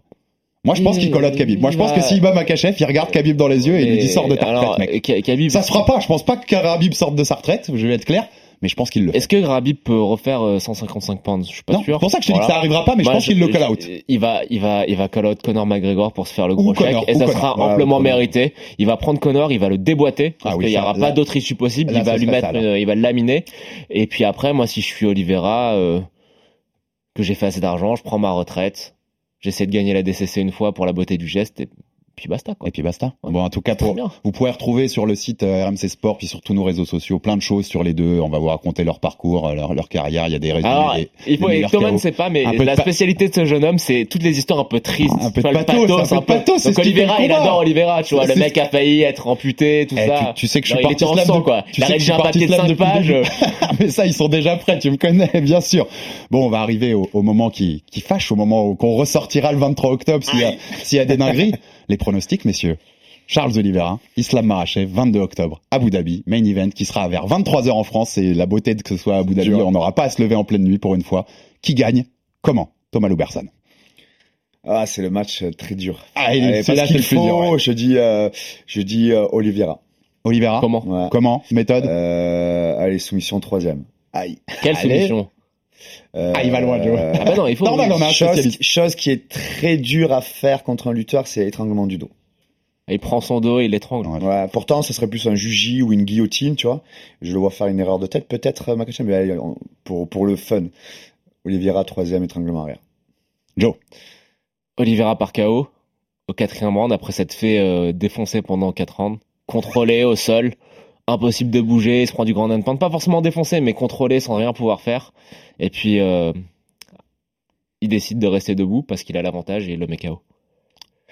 Moi, je pense Il- qu'il colotte Khabib. Moi, je pense que s'il bat Makachev, il regarde Khabib dans les yeux et il lui dit sors de ta alors, retraite, mec. euh, Khabib, Ça se fera pas. Je pense pas que Khabib sorte de sa retraite. Je vais être clair, mais je pense qu'il le. Est-ce que Rabib peut refaire euh, 155 pounds? Je suis pas Non, sûr. c'est pour ça que je te dis que ça arrivera pas, mais je Moi, pense qu'il le call out. Il va, il va, il va call out Conor McGregor pour se faire le gros chèque et ça sera Ouais, amplement mérité. Il va prendre Conor, il va le déboîter parce Ah oui, qu'il y ça, aura là- pas d'autre issue possible. là, il va lui mettre, euh, il va le laminer. Et puis après, moi, si je suis Oliveira, euh, que j'ai fait assez d'argent, je prends ma retraite. J'essaie de gagner la DCC une fois pour la beauté du geste. Et puis basta quoi. Et puis basta. Bon, en tout cas, pour, vous pourrez retrouver sur le site euh, RMC Sport, puis sur tous nos réseaux sociaux, plein de choses sur les deux. On va vous raconter leur parcours, euh, leur, leur carrière. Il y a des. Alors, des- il faut, et Thomas ne sait pas, mais la spécialité de ce jeune homme, c'est toutes les histoires un peu tristes. Un peu de le pathos, un peu de pathos, Donc le il adore Olivera, tu vois. Le mec a failli être amputé, tout Eh, ça. tu, sais que je suis parti slam quoi. Tu Il a sais que je rédigé suis un papier de slam 5 depuis le pages. début. Mais ça, ils sont déjà prêts, tu me connais, bien sûr. Bon, on va arriver au, moment qui, fâche, au moment où qu'on ressortira le 23 octobre s'il y a des dingueries. Les pronostics, messieurs. Charles Oliveira, Islam Marachev, 22 octobre, Abu Dhabi, main event qui sera vers 23h en France. C'est la beauté de que ce soit à Abu Dhabi. On n'aura pas à se lever en pleine nuit pour une fois. Qui gagne? Comment? Thomas Loubersan. Ah, c'est le match euh, très dur. Ah, il- Allez, celui-là, parce c'est qu'il le plus dur, faut, ouais. je dis, euh, je dis euh, Oliveira. Oliveira? Comment? Ouais. Comment? Méthode? Euh, allez, soumission troisième. Aïe. Quelle Allez. solution Euh, Ah, il va loin, Joe. Ah bah non, il faut. Normal, on a un chose, chose qui est très dure à faire contre un lutteur, c'est l'étranglement du dos. Il prend son dos et il l'étrangle. Ouais. Pourtant, ce serait plus un juji ou une guillotine, tu vois. Je le vois faire une erreur de tête, peut-être euh, Makachev, mais allez, on- pour, pour le fun. Oliveira, troisième étranglement arrière. Joe. Oliveira par KO au quatrième round après s'être fait euh, défoncer pendant quatre rounds, contrôlé au sol, impossible de bouger, il se prend du grand endpoint, pas forcément défoncé mais contrôlé sans rien pouvoir faire. Et puis euh, il décide de rester debout parce qu'il a l'avantage et il le met KO.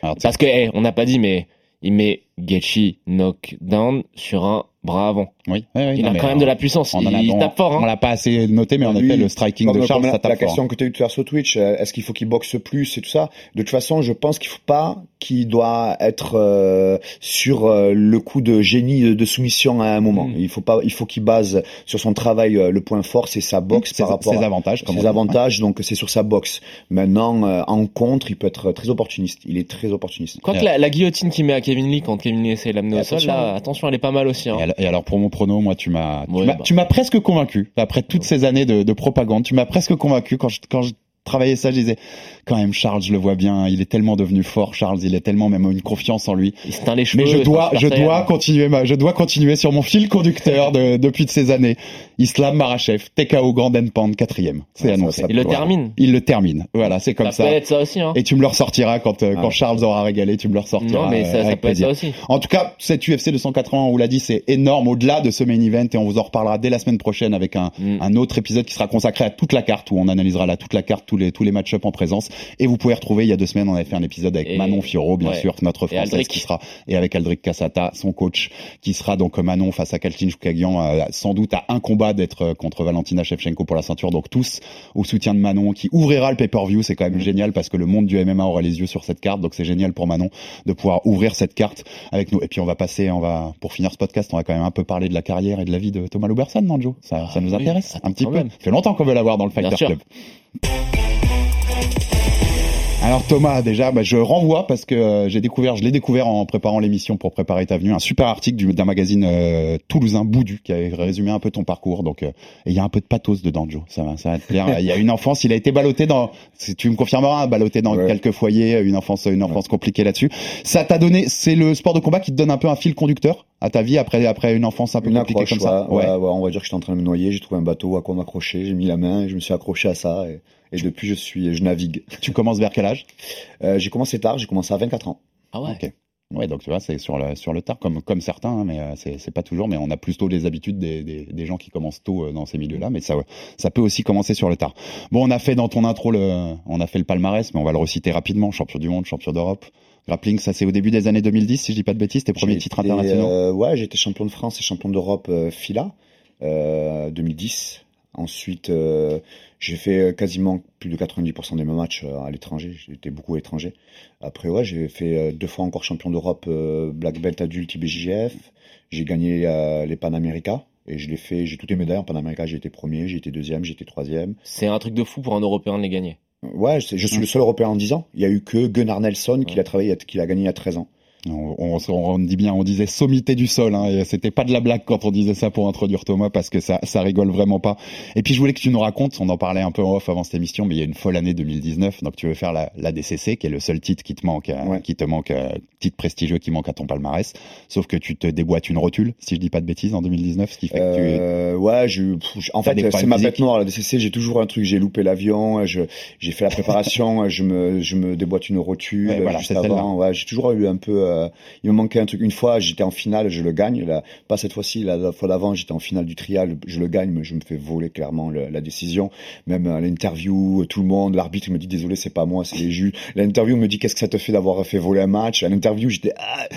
Alors, Parce que hey, on n'a pas dit mais il met Gaethje knockdown sur un bras avant. oui, oui, oui, Il non, a quand même de la puissance, on il, a- il on- tape fort. On Hein. l'a pas assez noté, mais en Lui, effet, le striking de Charles, ça la, la tape fort. question que tu as eu tout à l'heure sur Twitch, euh, est-ce qu'il faut qu'il boxe plus et tout ça? De toute façon, je pense qu'il faut pas qu'il doit être euh, sur euh, le coup de génie de, de soumission à un moment. Mm. Il faut pas, il faut qu'il base sur son travail. euh, le point fort, c'est sa boxe Ses, par rapport ses à avantages, on ses avantages. Donc c'est sur sa boxe. Maintenant, euh, en contre, il peut être très opportuniste. Il est très opportuniste. Quoique Yeah. la, la guillotine qu'il met à Kevin Lee quand Kevin Lee essaie de l'amener Et au sol, attention, là, attention, elle est pas mal aussi. Hein. Et al- Et alors pour mon prono, moi tu m'as, tu Ouais, m'as- bah. tu m'as presque convaincu. Après toutes ces années de, de propagande, tu m'as presque convaincu quand je, quand je travaillais ça, je disais quand même Charles, je le vois bien, il est tellement devenu fort, Charles, il est tellement même une confiance en lui. Il se teint les cheveux. Mais je dois, je dois continuer ma, je dois continuer sur mon fil conducteur de, depuis de ces années. Islam Marachev, TKO Grand Pound, quatrième. C'est Ouais, annoncé. Il le Voilà. termine. Il le termine. Voilà, c'est comme ça, ça. peut être ça aussi. Hein. Et tu me le ressortiras quand, euh, Ah. quand Charles aura régalé, tu me le ressortiras. Non, mais euh, ça, ça avec peut être ça aussi. En tout cas, cette UFC 280, on vous l'a dit, c'est énorme au-delà de ce main event et on vous en reparlera dès la semaine prochaine avec un, Mm. un autre épisode qui sera consacré à toute la carte où on analysera là toute la carte, tous les, tous les match-ups en présence. Et vous pouvez retrouver, il y a deux semaines, on avait fait un épisode avec Et- Manon Fioro, bien ouais. sûr, notre française qui sera, et avec Aldric Cassata, son coach, qui sera donc Manon face à Kaltin Choukagian, euh, sans doute à un combat d'être euh, contre Valentina Shevchenko pour la ceinture. Donc tous au soutien de Manon qui ouvrira le pay-per-view. C'est quand même génial parce que le monde du MMA aura les yeux sur cette carte. Donc c'est génial pour Manon de pouvoir ouvrir cette carte avec nous. Et puis on va passer, on va pour finir ce podcast, on va quand même un peu parler de la carrière et de la vie de Thomas Luberson, non Joe? Ça, ça nous oui, intéresse un petit peu. Ça fait longtemps qu'on veut l'avoir dans le Fighter. Club. Alors Thomas, déjà, bah, je renvoie parce que euh, j'ai découvert, je l'ai découvert en préparant l'émission pour préparer ta venue, un super article du- d'un magazine euh, toulousain Boudu qui avait résumé un peu ton parcours. Donc, euh, il y a un peu de pathos dedans, Joe. Ça va, ça va te plaire. Il y a une enfance, il a été ballotté dans, si tu me confirmeras, hein, ballotté dans Ouais. quelques foyers, une enfance, une enfance compliquée là-dessus. Ça t'a donné, c'est le sport de combat qui te donne un peu un fil conducteur à ta vie après après une enfance un peu Une compliquée accroche, comme ça. ouais, ouais, ouais, on va dire que j'étais en train de me noyer, j'ai trouvé un bateau à quoi m'accrocher, j'ai mis la main, et je me suis accroché à ça, et, et depuis je suis, je navigue. Tu commences vers quel âge? Euh, j'ai commencé tard, j'ai commencé à 24 ans. Ah ouais. Ok. Ouais, donc tu vois, c'est sur le sur le tard comme comme certains, hein, mais euh, c'est pas toujours. Mais on a plutôt les habitudes des, des, des gens qui commencent tôt euh, dans ces milieux-là, mais ça ça peut aussi commencer sur le tard. Bon, on a fait dans ton intro le on a fait le palmarès, mais on va le reciter rapidement. Champion du monde, champion d'Europe. Grappling, ça c'est au début des années 2010, si je dis pas de bêtises, tes premiers titres internationaux? euh, Ouais, été champion de France et champion d'Europe FILA euh, 2010. Ensuite, euh, j'ai fait quasiment plus de 90% de mes matchs euh, à l'étranger. Été beaucoup à l'étranger. Après, ouais, j'ai fait euh, deux fois encore champion d'Europe euh, Black Belt adulte IBJJF. J'ai gagné euh, les Panamérica et je l'ai fait. J'ai toutes les médailles en Panamérica. J'ai été premier, j'ai été deuxième, j'ai été troisième. C'est un truc de fou pour un Européen de les gagner. Ouais, je, je suis le seul Européen en 10 ans. Il y a eu que Gunnar Nelson qui l'a travaillé, qui l'a gagné il y a 13 ans. On, on, on, dit bien, on disait sommité du sol. Hein, et c'était pas de la blague quand on disait ça pour introduire Thomas parce que ça, ça rigole vraiment pas. Et puis je voulais que tu nous racontes, on en parlait un peu en off avant cette émission, mais il y a une folle année 2019. Donc tu veux faire la, la DCC, qui est le seul titre qui te manque, euh, Ouais. qui te manque, euh, titre prestigieux qui manque à ton palmarès. Sauf que tu te déboîtes une rotule, si je dis pas de bêtises, en 2019, ce qui fait que tu Euh, ouais, je, pff, en fait, c'est ma bête noire. La DCC, j'ai toujours un truc. J'ai loupé l'avion. Je, j'ai fait la préparation. je me, je me déboîte une rotule Ouais, voilà, juste avant. Ouais, j'ai toujours eu un peu. Euh, il me manquait un truc. Une fois, j'étais en finale, je le gagne. Pas cette fois-ci. La, fois d'avant, j'étais en finale du trial, je le gagne, mais je me fais voler clairement la décision. Même à l'interview, tout le monde, l'arbitre me dit désolé, c'est pas moi, c'est les juges. L'interview me dit qu'est-ce que ça te fait d'avoir fait voler un match? À l'interview, j'étais. ah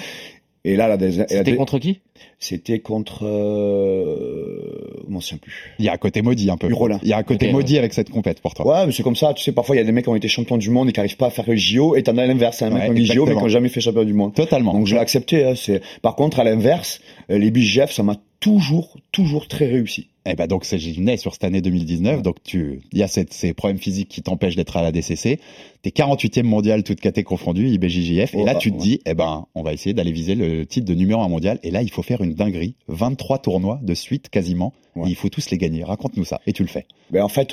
et là, la, la- C'était contre qui? c'était contre. Euh... Souviens plus. il y a un côté maudit un peu. Il y a un côté maudit avec cette compète pour toi. Ouais, mais c'est comme ça. Tu sais, parfois, il y a des mecs qui ont été champions du monde et qui arrivent pas à faire le JO. Et t'en as l'inverse. C'est un mec Ouais, qui ont dit JO, mais exactement. qui ont jamais fait champion du monde. Totalement. Donc, je l'ai accepté. Hein, c'est... Par contre, à l'inverse, euh, les BGF, ça m'a toujours, toujours très réussi. Eh ben donc c'est venais sur cette année 2019. Donc tu, il y a cette- ces problèmes physiques qui t'empêchent d'être à la DCC. T'es 48e mondial, toutes caté confondues, IBJJF. Et Oh, là bah, tu te ouais. dis, eh ben on va essayer d'aller viser le titre de numéro 1 mondial. Et là il faut faire une dinguerie, 23 tournois de suite quasiment. Ouais. Et il faut tous les gagner. Raconte-nous ça. Et tu le fais. Ben, en fait,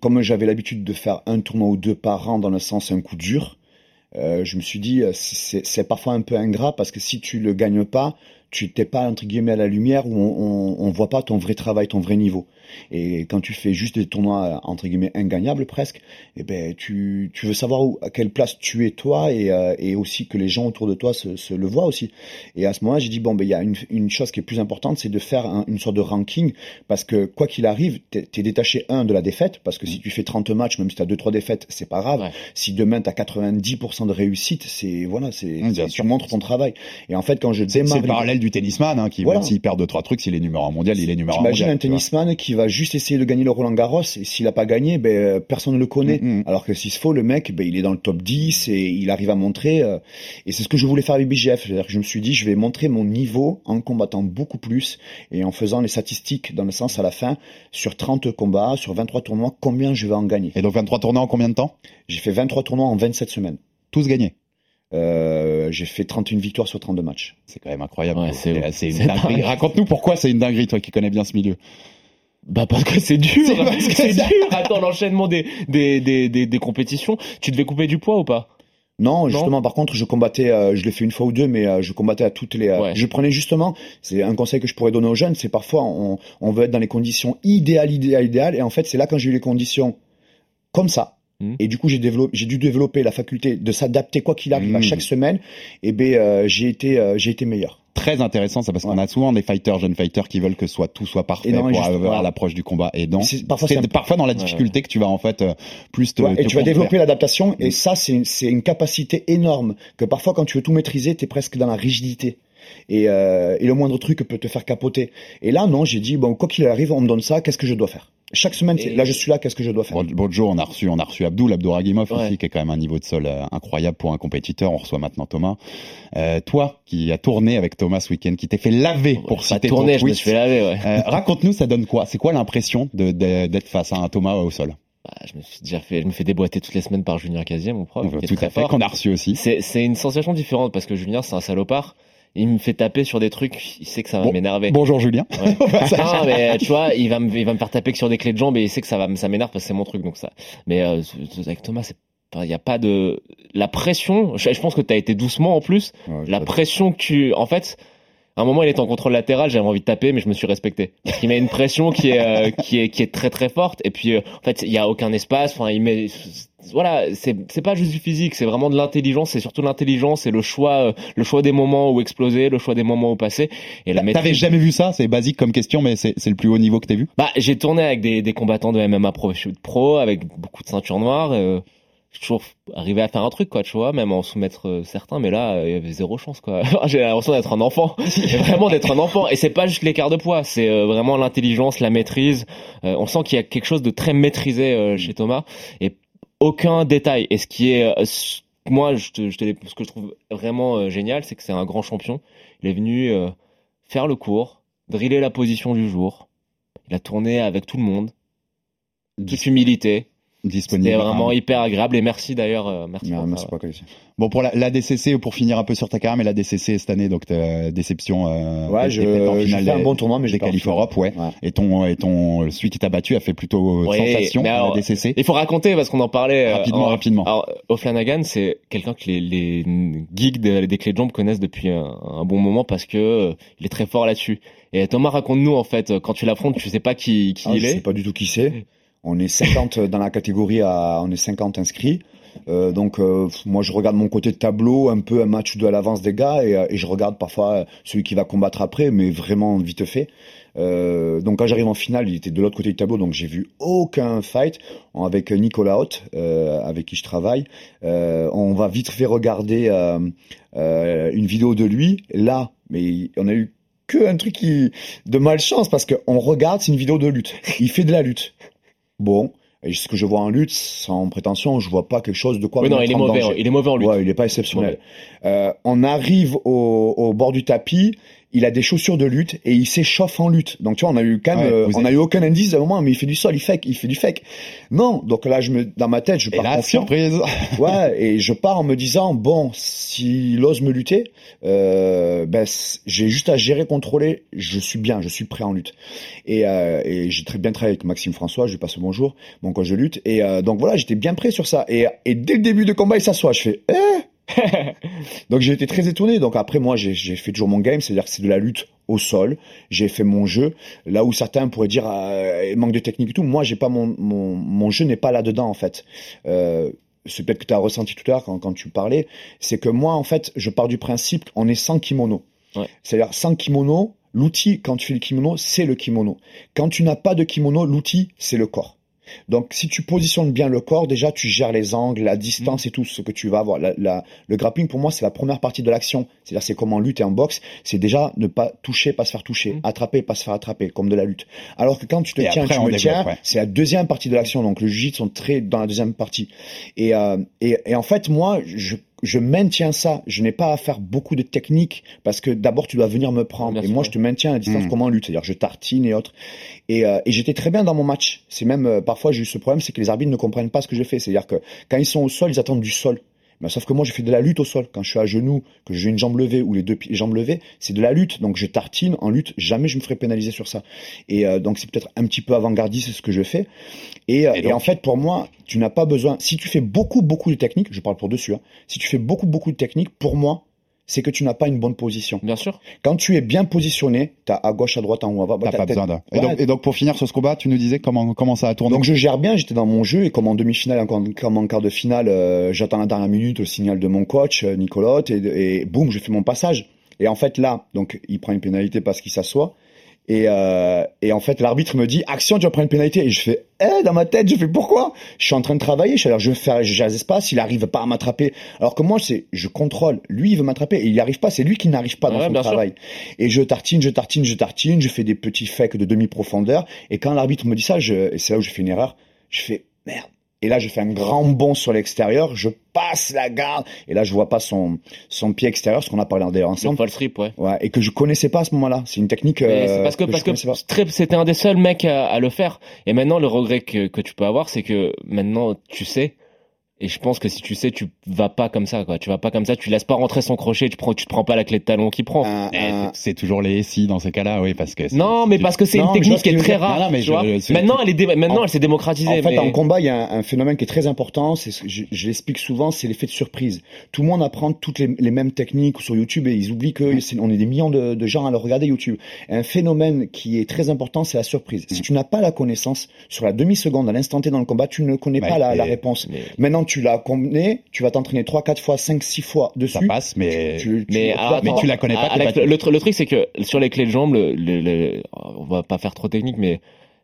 comme j'avais l'habitude de faire un tournoi ou deux par an dans le sens un coup dur, euh, je me suis dit, euh, c'est, c'est parfois un peu ingrat parce que si tu le gagnes pas, tu t'es pas entre guillemets à la lumière où on, on, on voit pas ton vrai travail, ton vrai niveau. Et quand tu fais juste des tournois entre guillemets ingagnables presque, eh ben tu, tu veux savoir où, à quelle place tu es toi et, euh, et aussi que les gens autour de toi se, se le voient aussi. Et à ce moment-là, j'ai dit bon ben il y a une, une chose qui est plus importante, c'est de faire un- une sorte de ranking parce que quoi qu'il arrive, t'es es détaché un de la défaite parce que si tu fais 30 matchs, même si tu as deux trois défaites, c'est pas grave. Ouais. Si demain tu as 90% de réussite, c'est voilà, c'est Mmh, tu montres ton travail. Et en fait, quand je démarre du tennisman hein, qui Voilà. s'il perd deux trois trucs, s'il est numéro 1 mondial, il est numéro 1 T'imagines mondial. un tu vois. tennisman qui va juste essayer de gagner le Roland Garros et s'il a pas gagné, ben euh, personne ne le connaît. Mm, mm. Alors que s'il se faut, le mec, ben il est dans le top 10 et il arrive à montrer. euh, et c'est ce que je voulais faire avec BGF. C'est-à-dire que je me suis dit, je vais montrer mon niveau en combattant beaucoup plus et en faisant les statistiques dans le sens à la fin sur 30 combats, sur 23 tournois, combien je vais en gagner. Et donc 23 tournois en combien de temps? J'ai fait 23 tournois en 27 semaines. Tous gagnés? Euh, j'ai fait 31 victoires sur 32 matchs. C'est quand même incroyable. Ouais, c'est. Raconte-nous pourquoi c'est une dinguerie, toi qui connais bien ce milieu. Bah parce que c'est dur, C'est parce que c'est ça- dur. Attends l'enchaînement des, des, des, des, des compétitions. Tu devais couper du poids ou pas? Non, justement, par contre, je combattais, euh, je l'ai fait une fois ou deux, mais euh, je combattais à toutes les. euh, Ouais. Je prenais justement, c'est un conseil que je pourrais donner aux jeunes, c'est parfois on, on veut être dans les conditions idéales, idéales, idéales, et en fait, c'est là quand j'ai eu les conditions comme ça. Mhm. Et du coup, j'ai développé, j'ai dû développer la faculté de s'adapter quoi qu'il arrive à Mhm. chaque semaine. Et ben, euh, j'ai été, euh, j'ai été meilleur. Très intéressant, ça parce qu'on a souvent des fighters, jeunes fighters qui veulent que soit tout soit parfait Et non, pour avoir l'approche du combat. Et donc, C'est- parfois, c'est dans la Ouais, difficulté que tu vas en fait euh, plus te. Ouais, et te tu vas développer l'adaptation, et ça, c'est une, c'est une capacité énorme que parfois, quand tu veux tout maîtriser, t'es presque dans la rigidité. Et, et le moindre truc peut te faire capoter. Et là, non, j'ai dit bon, quoi qu'il arrive, on me donne ça. Qu'est-ce que je dois faire? Chaque semaine, Et- là, je suis là. Qu'est-ce que je dois faire? Bon, bon Joe, on a reçu, on a reçu Abdul, Abdouragimov Ouais. aussi, qui est quand même un niveau de sol euh, incroyable pour un compétiteur. On reçoit maintenant Thomas. Euh, toi, qui a tourné avec Thomas ce week-end, qui t'es fait laver pour Pas citer tourner, ton je me suis fait laver, ouais. Euh, Raconte-nous, ça donne quoi? C'est quoi l'impression de- de- d'être face à un Thomas au sol? Bah, je me suis déjà fait, je me fais déboîter toutes les semaines par Julien Casier, mon prof, qui est Tout très à fait, qu'on a reçu aussi. C'est, une sensation différente parce que Julien, c'est un salopard. Il me fait taper sur des trucs, il sait que ça va Bon, m'énerver. Bonjour Julien. Ouais. Non, mais tu vois, il va me, il va me faire taper que sur des clés de jambes et il sait que ça va, ça m'énerve parce que c'est mon truc, donc ça. Mais euh, avec Thomas, c'est il n'y a pas de la pression. Je, je pense que tu as été doucement en plus. Ouais, La pression que tu, en fait, à un moment, il est en contrôle latéral, j'avais envie de taper, mais je me suis respecté. Parce qu'il met une pression qui est, euh, qui est, qui est très très forte. Et puis, euh, en fait, il y a aucun espace. Enfin, il met, voilà, c'est, c'est pas juste du physique, c'est vraiment de l'intelligence. C'est surtout l'intelligence et le choix, euh, le choix des moments où exploser, le choix des moments où passer. Et la T'avais jamais vu ça? C'est basique comme question, mais c'est c'est le plus haut niveau que t'as vu? Bah, j'ai tourné avec des, des combattants de MMA pro, pro avec beaucoup de ceintures noires. Euh, j'ai toujours arrivé à faire un truc, quoi, tu vois, même en soumettre euh, certains, mais là, euh, il y avait zéro chance, quoi. j'ai l'impression d'être un enfant, vraiment d'être un enfant. Et c'est pas juste l'écart de poids, c'est vraiment l'intelligence, la maîtrise. Euh, on sent qu'il y a quelque chose de très maîtrisé euh, chez Thomas et aucun détail. Et ce qui est, euh, moi, je te, je te ce que je trouve vraiment euh, génial, c'est que c'est un grand champion. Il est venu euh, faire le cours, driller la position du jour. Il a tourné avec tout le monde, toute humilité. Disponible. C'était vraiment hyper agréable et merci d'ailleurs. euh, merci. Non, pour ça. Bon, pour la, la DCC, pour finir un peu sur ta carrière, mais la DCC cette année, donc euh, déception. Euh, Ouais, je, j'ai un bon tournoi, mais j'ai refait. Europe, ouais. Ouais. Et ton, et ton, celui qui t'a battu a fait plutôt Ouais, sensation alors, la DCC. Il faut raconter parce qu'on en parlait Rapidement, en- rapidement. Alors, O'Flanagan, c'est quelqu'un que les, les geeks des, des clés de jambes connaissent depuis un, un bon moment parce que euh, il est très fort là-dessus. Et Thomas, raconte-nous en fait, quand tu l'affrontes, tu sais pas qui, qui Ah, il je est. sais pas du tout qui c'est. On est 50 dans la catégorie, à, on est 50 inscrits. Euh, donc euh, moi je regarde mon côté de tableau, un peu un match de l'avance des gars, et, euh, je regarde parfois celui qui va combattre après, mais vraiment vite fait. Donc quand j'arrive en finale, il était de l'autre côté du tableau, donc j'ai vu aucun fight avec Nicolas euh, avec qui je travaille. On va vite fait regarder une vidéo de lui là, mais on a eu que un truc qui de malchance parce qu'on regarde, c'est une vidéo de lutte. Il fait de la lutte. Bon, et ce que je vois en lutte, sans prétention, je vois pas quelque chose de quoi. Oui, non, il est mauvais. danger. Il est mauvais en lutte. Ouais, il est pas exceptionnel. Euh, on arrive au, au bord du tapis, il a des chaussures de lutte et il s'échauffe en lutte. Donc tu vois, on a eu quand même, Ouais, euh, on a eu aucun indice à un moment, mais il fait du sol, il fake, il fait du fake. Non, donc là, je me, dans ma tête, je Et pars là, confiant. surprise. Ouais, et je pars en me disant bon, s'il ose me lutter, euh, ben j'ai juste à gérer, contrôler. Je suis bien, je suis prêt en lutte. Et, euh, et j'ai très bien travaillé avec Maxime François. Je lui passe le bonjour. Bon, quand je lutte, et euh, donc voilà, j'étais bien prêt sur ça. Et, et dès le début de combat, il s'assoit. Je fais eh donc j'ai été très étonné. Donc après moi j'ai fait toujours mon game, c'est-à-dire que c'est de la lutte au sol. J'ai fait mon jeu. Là où certains pourraient dire euh, manque de technique et tout, moi j'ai pas mon mon mon jeu n'est pas là dedans en fait. Euh, c'est peut-être que tu as ressenti tout à l'heure quand, quand tu parlais, c'est que moi en fait je pars du principe on est sans kimono. Ouais. C'est-à-dire sans kimono, l'outil quand tu fais le kimono c'est le kimono. Quand tu n'as pas de kimono, l'outil c'est le corps. Donc, si tu positionnes bien le corps, déjà, tu gères les angles, la distance et tout ce que tu vas avoir. La- la- le grappling, pour moi, c'est la première partie de l'action. C'est-à-dire, c'est comme en lutte et en boxe. C'est déjà ne pas toucher, pas se faire toucher. Mm. Attraper, pas se faire attraper, comme de la lutte. Alors que quand tu te Et tiens, après, tu me tiens, ouais. c'est la deuxième partie de l'action. Donc, le jiu sont très dans la deuxième partie. Et, euh, et, et en fait, moi, je, je maintiens ça. Je n'ai pas à faire beaucoup de techniques parce que d'abord, tu dois venir me prendre. Et moi, je te maintiens à distance Mm. comme en lutte. C'est-à-dire, je tartine et autres. Et, euh, et j'étais très bien dans mon match. C'est même euh, parfois j'ai eu ce problème, c'est que les arbitres ne comprennent pas ce que je fais. C'est-à-dire que quand ils sont au sol, ils attendent du sol. Mais sauf que moi, je fais de la lutte au sol. Quand je suis à genoux, que j'ai une jambe levée ou les deux jambes levées, c'est de la lutte. Donc je tartine en lutte. Jamais je me ferai pénaliser sur ça. Et euh, donc c'est peut-être un petit peu avant-gardiste ce que je fais. Et, euh, Et en fait, pour moi, tu n'as pas besoin. Si tu fais beaucoup, beaucoup de techniques, je parle pour dessus. Hein, si tu fais beaucoup, beaucoup de techniques, pour moi, c'est que tu n'as pas une bonne position. Bien sûr. Quand tu es bien positionné, t'as à gauche, à droite, en haut, à bas. T'as pas besoin d'un. Et, Ouais, et donc, pour finir sur ce combat, tu nous disais comment, comment ça a tourné. donc je gère bien, j'étais dans mon jeu et comme en demi-finale, comme, en quart de finale, euh, j'attends la dernière minute le signal de mon coach euh, Nicolas et, et boum, je fais mon passage. Et en fait là, donc il prend une pénalité parce qu'il s'assoit et, euh, et en fait l'arbitre me dit action, tu vas prendre une pénalité et je fais eh dans ma tête, je fais pourquoi? Je suis en train de travailler, je, alors je vais faire je gère les espaces, il arrive pas à m'attraper. Alors que moi c'est je contrôle, lui il veut m'attraper et il n'y arrive pas, c'est lui qui n'arrive pas dans Ouais, son sûr. travail. Et je tartine, je tartine, je tartine, je fais des petits fakes de demi-profondeur. Et quand l'arbitre me dit ça, je, et c'est là où j'ai fait une erreur, je fais merde. Et là, je fais un grand bond sur l'extérieur, je passe la garde, et là, je vois pas son, son pied extérieur, ce qu'on a parlé d'ailleurs Le ensemble. false trip, ouais. Ouais, et que je connaissais pas à ce moment-là. C'est une technique. Mais euh, c'est parce que, je parce que c'était un des seuls mecs à, à le faire. Et maintenant, le regret que, que tu peux avoir, c'est que maintenant, tu sais. Et je pense que si tu sais, tu vas pas comme ça, quoi. Tu vas pas comme ça, tu laisses pas rentrer son crochet, tu prends, tu te prends pas la clé de talon qu'il prend. C'est- toujours les SI dans ces cas-là, oui, parce que. c'est- Non, mais parce que c'est une technique qui est très rare. Non, non, mais tu je- vois. c'est- maintenant, elle est dé- maintenant, En- elle s'est démocratisée. En fait, mais- en combat, il y a un, un phénomène qui est très important. C'est, ce que je, je l'explique souvent, c'est l'effet de surprise. Tout le monde apprend toutes les, les mêmes techniques sur YouTube et ils oublient que c'est- on est des millions de, de gens à le regarder YouTube. Un phénomène qui est très important, c'est la surprise. Mm. Si tu n'as pas la connaissance sur la demi seconde, à l'instant T dans le combat, tu ne connais pas la, réponse. mais- Maintenant, tu l'as combiné, tu vas t'entraîner 3, 4 fois, 5, 6 fois dessus. Ça passe, mais. Tu- tu- Mais, tu alors, vas- mais attends, tu la connais pas, Alex, pas- le, tr- le truc, c'est que sur les clés de jambes, le, le- le- on va pas faire trop technique, mais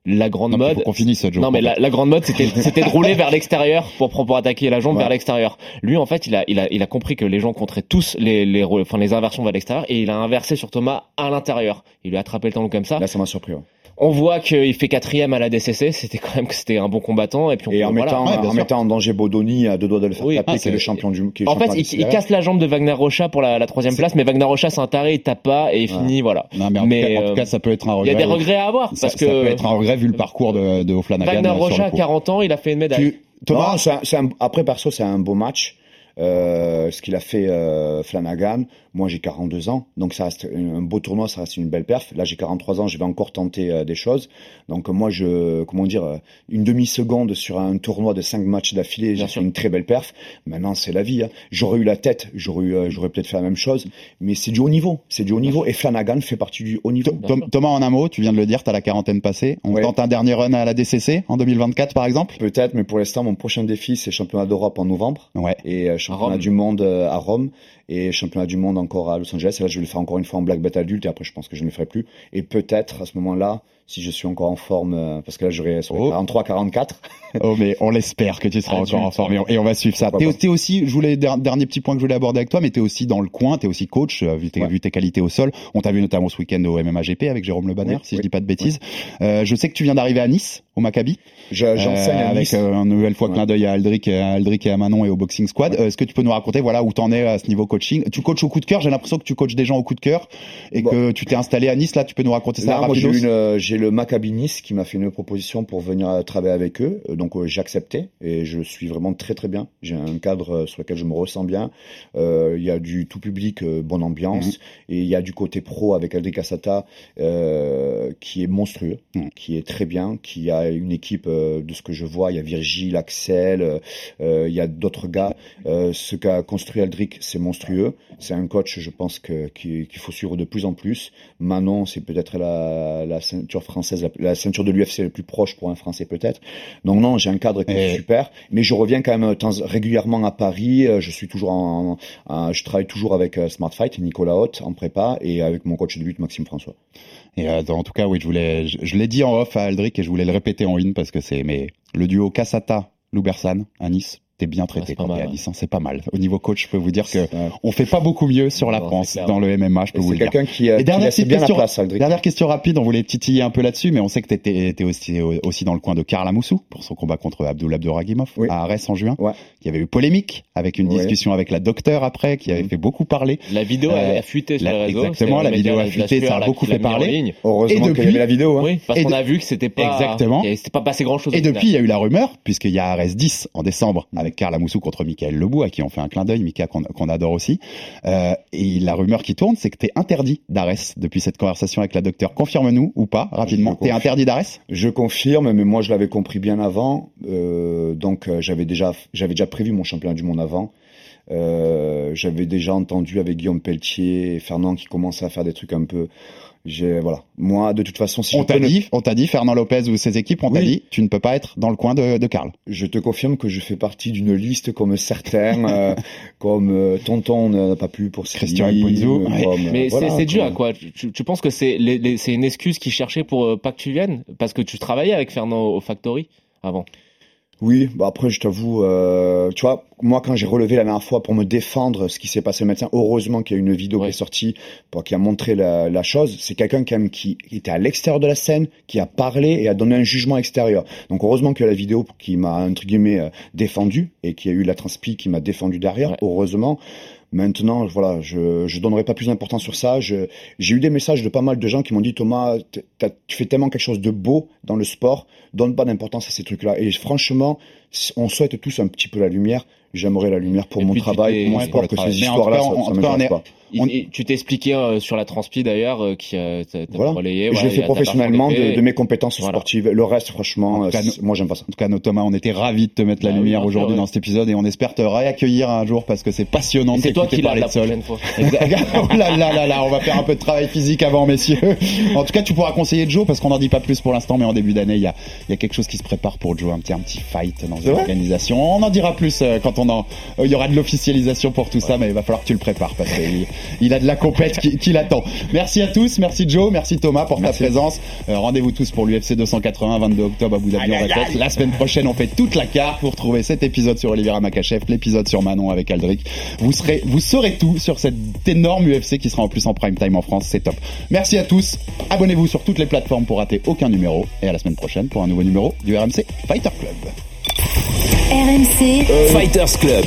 la grande Non, mode. faut qu'on finisse jour. Non, mais la, la grande mode, c'était, c'était de rouler vers l'extérieur pour, pour, attaquer la jambe Ouais. vers l'extérieur. Lui, en fait, il a, il a, il a compris que les gens compteraient tous les, les, rôles- enfin, les inversions vers l'extérieur et il a inversé sur Thomas à l'intérieur. Il lui a attrapé le talon comme ça. Là, ça m'a surpris. ouais. On voit qu'il fait quatrième à la DCC. C'était quand même que c'était un bon combattant. Et puis on, Et en, voilà. mettant, ouais, bien en mettant en danger Bodoni à deux doigts de le faire Oui. taper, Ah, qui est le champion du qui est En champion fait, il, casse la jambe de Wagner Rocha pour la, la troisième place, mais Wagner Rocha, c'est un taré, il tape pas et il Ouais. finit, voilà. Non, mais en, Mais, tout, cas, en euh, tout cas, ça peut être un Il y regret. a des regrets à avoir Ça, parce ça peut que être un regret vu le parcours de, de O'Flanagan. Wagner euh, Rocha, le à coup. 40 ans, il a fait une médaille. Tu, Thomas Non, un- après perso, c'est un beau match. Euh, ce qu'il a fait euh, Flanagan. Moi, j'ai 42 ans, donc ça reste un beau tournoi, ça reste une belle perf. Là, j'ai 43 ans, je vais encore tenter euh, des choses. Donc moi, je, comment dire, une demi seconde sur un tournoi de cinq matchs d'affilée, j'ai fait une très belle perf. Maintenant, c'est la vie. hein. J'aurais eu la tête, j'aurais eu, j'aurais peut-être fait la même chose, mais c'est du haut niveau, c'est du haut niveau. Et Flanagan fait partie du haut niveau. Tom- Thomas, en un mot, tu viens de le dire, tu as la quarantaine passée. On Ouais. tente un dernier run à la DCC en 2024, par exemple? Peut-être, mais pour l'instant, mon prochain défi, c'est championnat d'Europe en novembre. Ouais. Et championnat du monde euh, à Rome. Et championnat du monde encore à Los Angeles. Et là, je vais le faire encore une fois en black belt adulte. Et après, je pense que je ne le ferai plus. Et peut-être, à ce moment-là, si je suis encore en forme, euh, parce que là, j'aurai sur Oh. 43, 44. Oh, mais on l'espère que tu seras Adulte. encore en forme et on, et on va suivre ça. T'es aussi, je voulais, der- dernier petit point que je voulais aborder avec toi, mais t'es aussi dans le coin, t'es aussi coach, euh, vu tes, Ouais. vu tes qualités au sol. On t'a vu notamment ce week-end au MMA GP avec Jérôme Le Banner, Oui, si je oui. dis pas de bêtises. Euh, je sais que tu viens d'arriver à Nice, au Maccabi. Je- J'enseigne Euh, à avec Nice. euh, une nouvelle fois Ouais. clin d'œil à Aldric, et à Aldric et à Manon et au Boxing Squad. Euh, Est-ce que tu peux nous raconter voilà où t'en es à ce niveau coaching? Tu coaches au coup de cœur. J'ai l'impression que tu coaches des gens au coup de cœur et Bon. que tu t'es installé à Nice. Là, tu peux nous raconter ça Là, moi, j'ai rapidos une, j'ai le Maccabi Nice qui m'a fait une proposition pour venir travailler avec eux. Euh, Donc, euh, j'ai accepté et je suis vraiment très très bien. J'ai un cadre euh, sur lequel je me ressens bien. Euh, Il y a du tout public, euh, bonne ambiance, Mhm. et il y a du côté pro avec Aldric Cassata qui est monstrueux, Mhm. qui est très bien, qui a une équipe de ce que je vois. Il y a Virgile, Axel, il y a d'autres gars. Ce qu'a construit Aldric, c'est monstrueux. C'est un coach, je pense qu'il faut suivre de plus en plus. Manon, c'est peut-être la, la ceinture française, la, la ceinture de l'UFC la plus proche pour un Français peut-être. Donc non, j'ai un cadre qui est super, mais je reviens quand même temps- régulièrement à Paris. Euh, Je suis toujours en, en- je travaille toujours avec euh, Smart Fight, Nicolas Haute en prépa et avec mon coach de lutte Maxime François. Et euh, en tout cas, oui, je voulais, je, je l'ai dit en off à Aldric et je voulais le répéter en in parce que c'est mais le duo Cassata Loubersan à Nice. T'es bien traité pas quand t'es à ouais. Nice, hein, c'est pas mal. Au niveau coach, je peux vous dire que Ouais. on fait pas beaucoup mieux sur la France dans le MMA, je peux Et vous C'est le dire. quelqu'un qui, euh, Et qui dernière bien question, la place, Aldric. dernière question rapide, on voulait titiller un peu là-dessus, mais on sait que t'étais étais aussi, aussi dans le coin de Karl Amoussou pour son combat contre Abdul Abduragimov Oui. à Arès en juin. Ouais. Il y avait eu polémique avec une Ouais. discussion avec la docteure après qui avait Mhm. fait beaucoup parler. La vidéo Euh, a, fuité sur les réseaux. exactement, la vidéo a fuité, ça a beaucoup qui fait parler. Heureusement qu'il y avait la vidéo. Hein. Oui, parce qu'on a vu que c'était pas. C'était pas passé grand chose. Et depuis, il y a eu la rumeur, puisqu'il y a Arès 10 en décembre avec Karl Amoussou contre Michael Lebou, à qui on fait un clin d'œil, Mika qu'on adore aussi. Euh, et la rumeur qui tourne, c'est que t'es interdit d'Arès depuis cette conversation avec la docteure. Confirme-nous ou pas, rapidement. T'es interdit d'Arès Je confirme, mais moi je l'avais compris bien avant. Euh, donc euh, j'avais déjà, j'avais déjà prévu mon championnat du monde avant. Euh, j'avais déjà entendu avec Guillaume Pelletier et Fernand qui commençaient à faire des trucs un peu. J'ai voilà. Moi, de toute façon, si On je, t'a dit, on t'a dit, Fernand Lopez ou ses équipes, on t'a dit, tu ne peux pas être dans le coin de, de Karl. je te confirme que je fais partie d'une liste comme certains, euh, comme euh, Tonton n'a pas pu pour Christian Mpunzu, euh, ouais. Mais voilà, c'est c'est dû à comme- quoi tu, tu penses que c'est les- les- c'est une excuse qu'ils cherchaient pour euh, pas que tu viennes? Parce que tu travaillais avec Fernand au Factory avant. Oui, bah après je t'avoue, euh, tu vois, moi quand j'ai relevé la dernière fois pour me défendre ce qui s'est passé au médecin, heureusement qu'il y a une vidéo Ouais. qui est sortie pour qui a montré la, la chose. C'est quelqu'un quand même qui était à l'extérieur de la scène, qui a parlé et a donné un jugement extérieur. Donc heureusement qu'il y a la vidéo qui m'a entre guillemets euh, défendu et qu'il y a eu la transpi qui m'a défendu derrière. Ouais. Heureusement. Maintenant, voilà, je je donnerai pas plus d'importance sur ça. J'ai eu des messages de pas mal de gens qui m'ont dit Thomas, tu fais tellement quelque chose de beau dans le sport, donne pas d'importance à ces trucs-là. Et franchement, on souhaite tous un petit peu la lumiire. J'aimerais la lumière pour Et mon travail, pour mon Ouais, sport, pour que travail. ces histoires-là, ça, ça on est- pas. On- tu t'es expliqué euh, sur la transpi d'ailleurs euh, qui euh, t'as t'as Voilà. relayé. Je a ta professionnellement de, mes compétences Voilà. sportives. Le reste, franchement, cas, euh, moi j'aime pas ça. En tout cas, Thomas, on était ravis de te mettre la Bah lumière aujourd'hui ouais. dans cet épisode et on espère te réaccueillir un jour parce que c'est passionnant C'est toi qui l'as parler la prochaine fois. oh là là là là, on va faire un peu de travail physique avant, messieurs. En tout cas, tu pourras conseiller Joe parce qu'on n'en dit pas plus pour l'instant, mais en début d'année, il y a, y a quelque chose qui se prépare pour Joe, un petit, un petit fight dans une organisation. On en dira plus euh, quand on en, euh, il y aura de l'officialisation pour tout ça, mais il va falloir que tu le prépares parce qu'il il a de la compète qui, qui l'attend. Merci à tous, merci Joe, merci Thomas pour ta présence. Euh, Rendez-vous tous pour l'UFC 280, 22 octobre à Abu Dhabi, on répète. La semaine prochaine, on fait toute la carte. Vous retrouvez cet épisode sur Oliviera Makachev, l'épisode sur Manon avec Aldric. Vous serez, vous saurez tout sur cette énorme UFC qui sera en plus en prime time en France. C'est top. Merci à tous. Abonnez-vous sur toutes les plateformes pour rater aucun numéro. Et à la semaine prochaine pour un nouveau numéro du RMC Fighter Club. RMC Fighters Club.